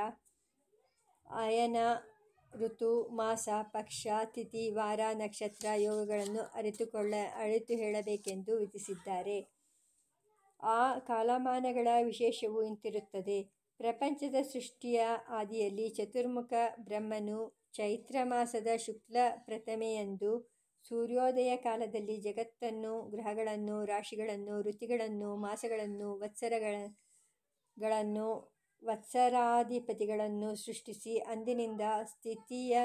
ಅಯನ, ಋತು, ಮಾಸ, ಪಕ್ಷ, ತಿಥಿ, ವಾರ, ನಕ್ಷತ್ರ, ಯೋಗಗಳನ್ನು ಅರಿತುಕೊಳ್ಳ ಅರಿತು ಹೇಳಬೇಕೆಂದು ವಿಧಿಸಿದ್ದಾರೆ. ಆ ಕಾಲಮಾನಗಳ ವಿಶೇಷವು ಇಂತಿರುತ್ತದೆ. ಪ್ರಪಂಚದ ಸೃಷ್ಟಿಯ ಆದಿಯಲ್ಲಿ ಚತುರ್ಮುಖ ಬ್ರಹ್ಮನು ಚೈತ್ರ ಮಾಸದ ಶುಕ್ಲ ಪ್ರಥಮೆಯಂದು ಸೂರ್ಯೋದಯ ಕಾಲದಲ್ಲಿ ಜಗತ್ತನ್ನು, ಗ್ರಹಗಳನ್ನು, ರಾಶಿಗಳನ್ನು, ಋತುಗಳನ್ನು, ಮಾಸಗಳನ್ನು ವತ್ಸರಗಳನ್ನು ವತ್ಸರಾಧಿಪತಿಗಳನ್ನು ಸೃಷ್ಟಿಸಿ ಅಂದಿನಿಂದ ಸ್ಥಿತಿಯ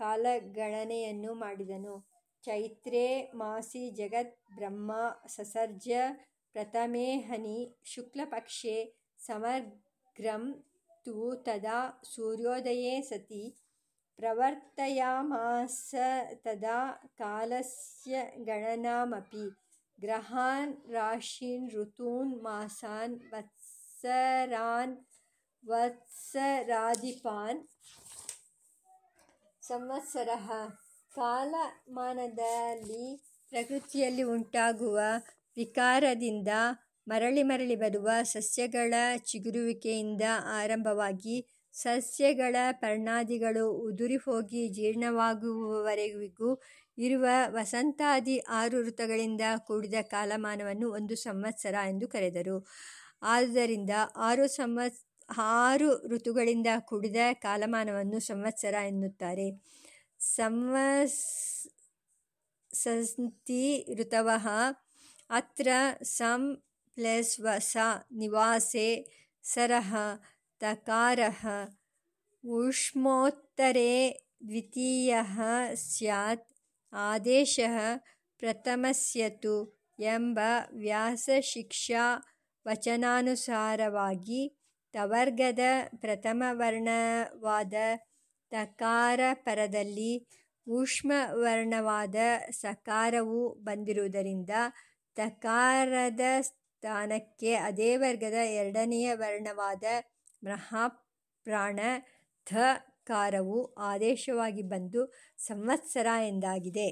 ಕಾಲಗಣನೆಯನ್ನು ಮಾಡಿದನು. ಚೈತ್ರೇ ಮಾಸಿ ಜಗತ್ ಬ್ರಹ್ಮ ಸಸರ್ಜ ಪ್ರಥಮೇಹನಿ ಶುಕ್ಲಪಕ್ಷೇ ಸಮಗ್ರಂ ತು ತದಾ ಸೂರ್ಯೋದಯೇ ಸತಿ ಪ್ರವರ್ತಯಾಮಾಸತದಾ ಕಾಲಸ್ಯ ಗಣನಾಮಪಿ ಗ್ರಹಾನ್ ರಾಶೀನ್ ಋತೂನ್ ಮಾಸಾನ್ ವತ್ಸರಾನ್ ವತ್ಸರಾಧಿಪಾನ್ ಸಂವತ್ಸರ ಕಾಲಮಾನದಲ್ಲಿ ಪ್ರಕೃತಿಯಲ್ಲಿ ಉಂಟಾಗುವ ವಿಕಾರದಿಂದ ಮರಳಿ ಮರಳಿ ಬರುವ ಸಸ್ಯಗಳ ಚಿಗುರುವಿಕೆಯಿಂದ ಆರಂಭವಾಗಿ ಸಸ್ಯಗಳ ಪರ್ಣಾದಿಗಳು ಉದುರಿ ಹೋಗಿ ಜೀರ್ಣವಾಗುವವರೆಗೂ ಇರುವ ವಸಂತಾದಿ ಆರು ಋತುಗಳಿಂದ ಕೂಡಿದ ಕಾಲಮಾನವನ್ನು ಒಂದು ಸಂವತ್ಸರ ಎಂದು ಕರೆದರು. ಆದುದರಿಂದ ಆರು ಋತುಗಳಿಂದ ಕೂಡಿದ ಕಾಲಮಾನವನ್ನು ಸಂವತ್ಸರ ಎನ್ನುತ್ತಾರೆ. ಸಂವತ್ಸಂತಿ ಋತವಃ ಅತ್ರ ಸಂ ಪ್ಲಸ್ ವಸ ನಿವಾಸೆ ಸರಃ ತಕಾರಃ ಊಷ್ಮೋತ್ತರೆ ದ್ವಿತೀಯ ಸ್ಯಾತ್ ಆದೇಶ ಪ್ರಥಮಸ್ಯತು ಎಂಬ ವ್ಯಾಸಶಿಕ್ಷಾವಚನಾನುಸಾರವಾಗಿ ತವರ್ಗದ ಪ್ರಥಮವರ್ಣವಾದ ತಕಾರ ಪರದಲ್ಲಿ ಊಷ್ಮವರ್ಣವಾದ ಸಕಾರವು ಬಂದಿರುವುದರಿಂದ ತಕಾರದ ಸ್ಥಾನಕ್ಕೆ ಅದೇ ವರ್ಗದ ಎರಡನೆಯ ವರ್ಣವಾದ ಮಹಾಪ್ರಾಣ ಥ ಕಾರವು ಆದೇಶವಾಗಿ ಬಂದು ಸಂವತ್ಸರ ಎಂದಾಗಿದೆ.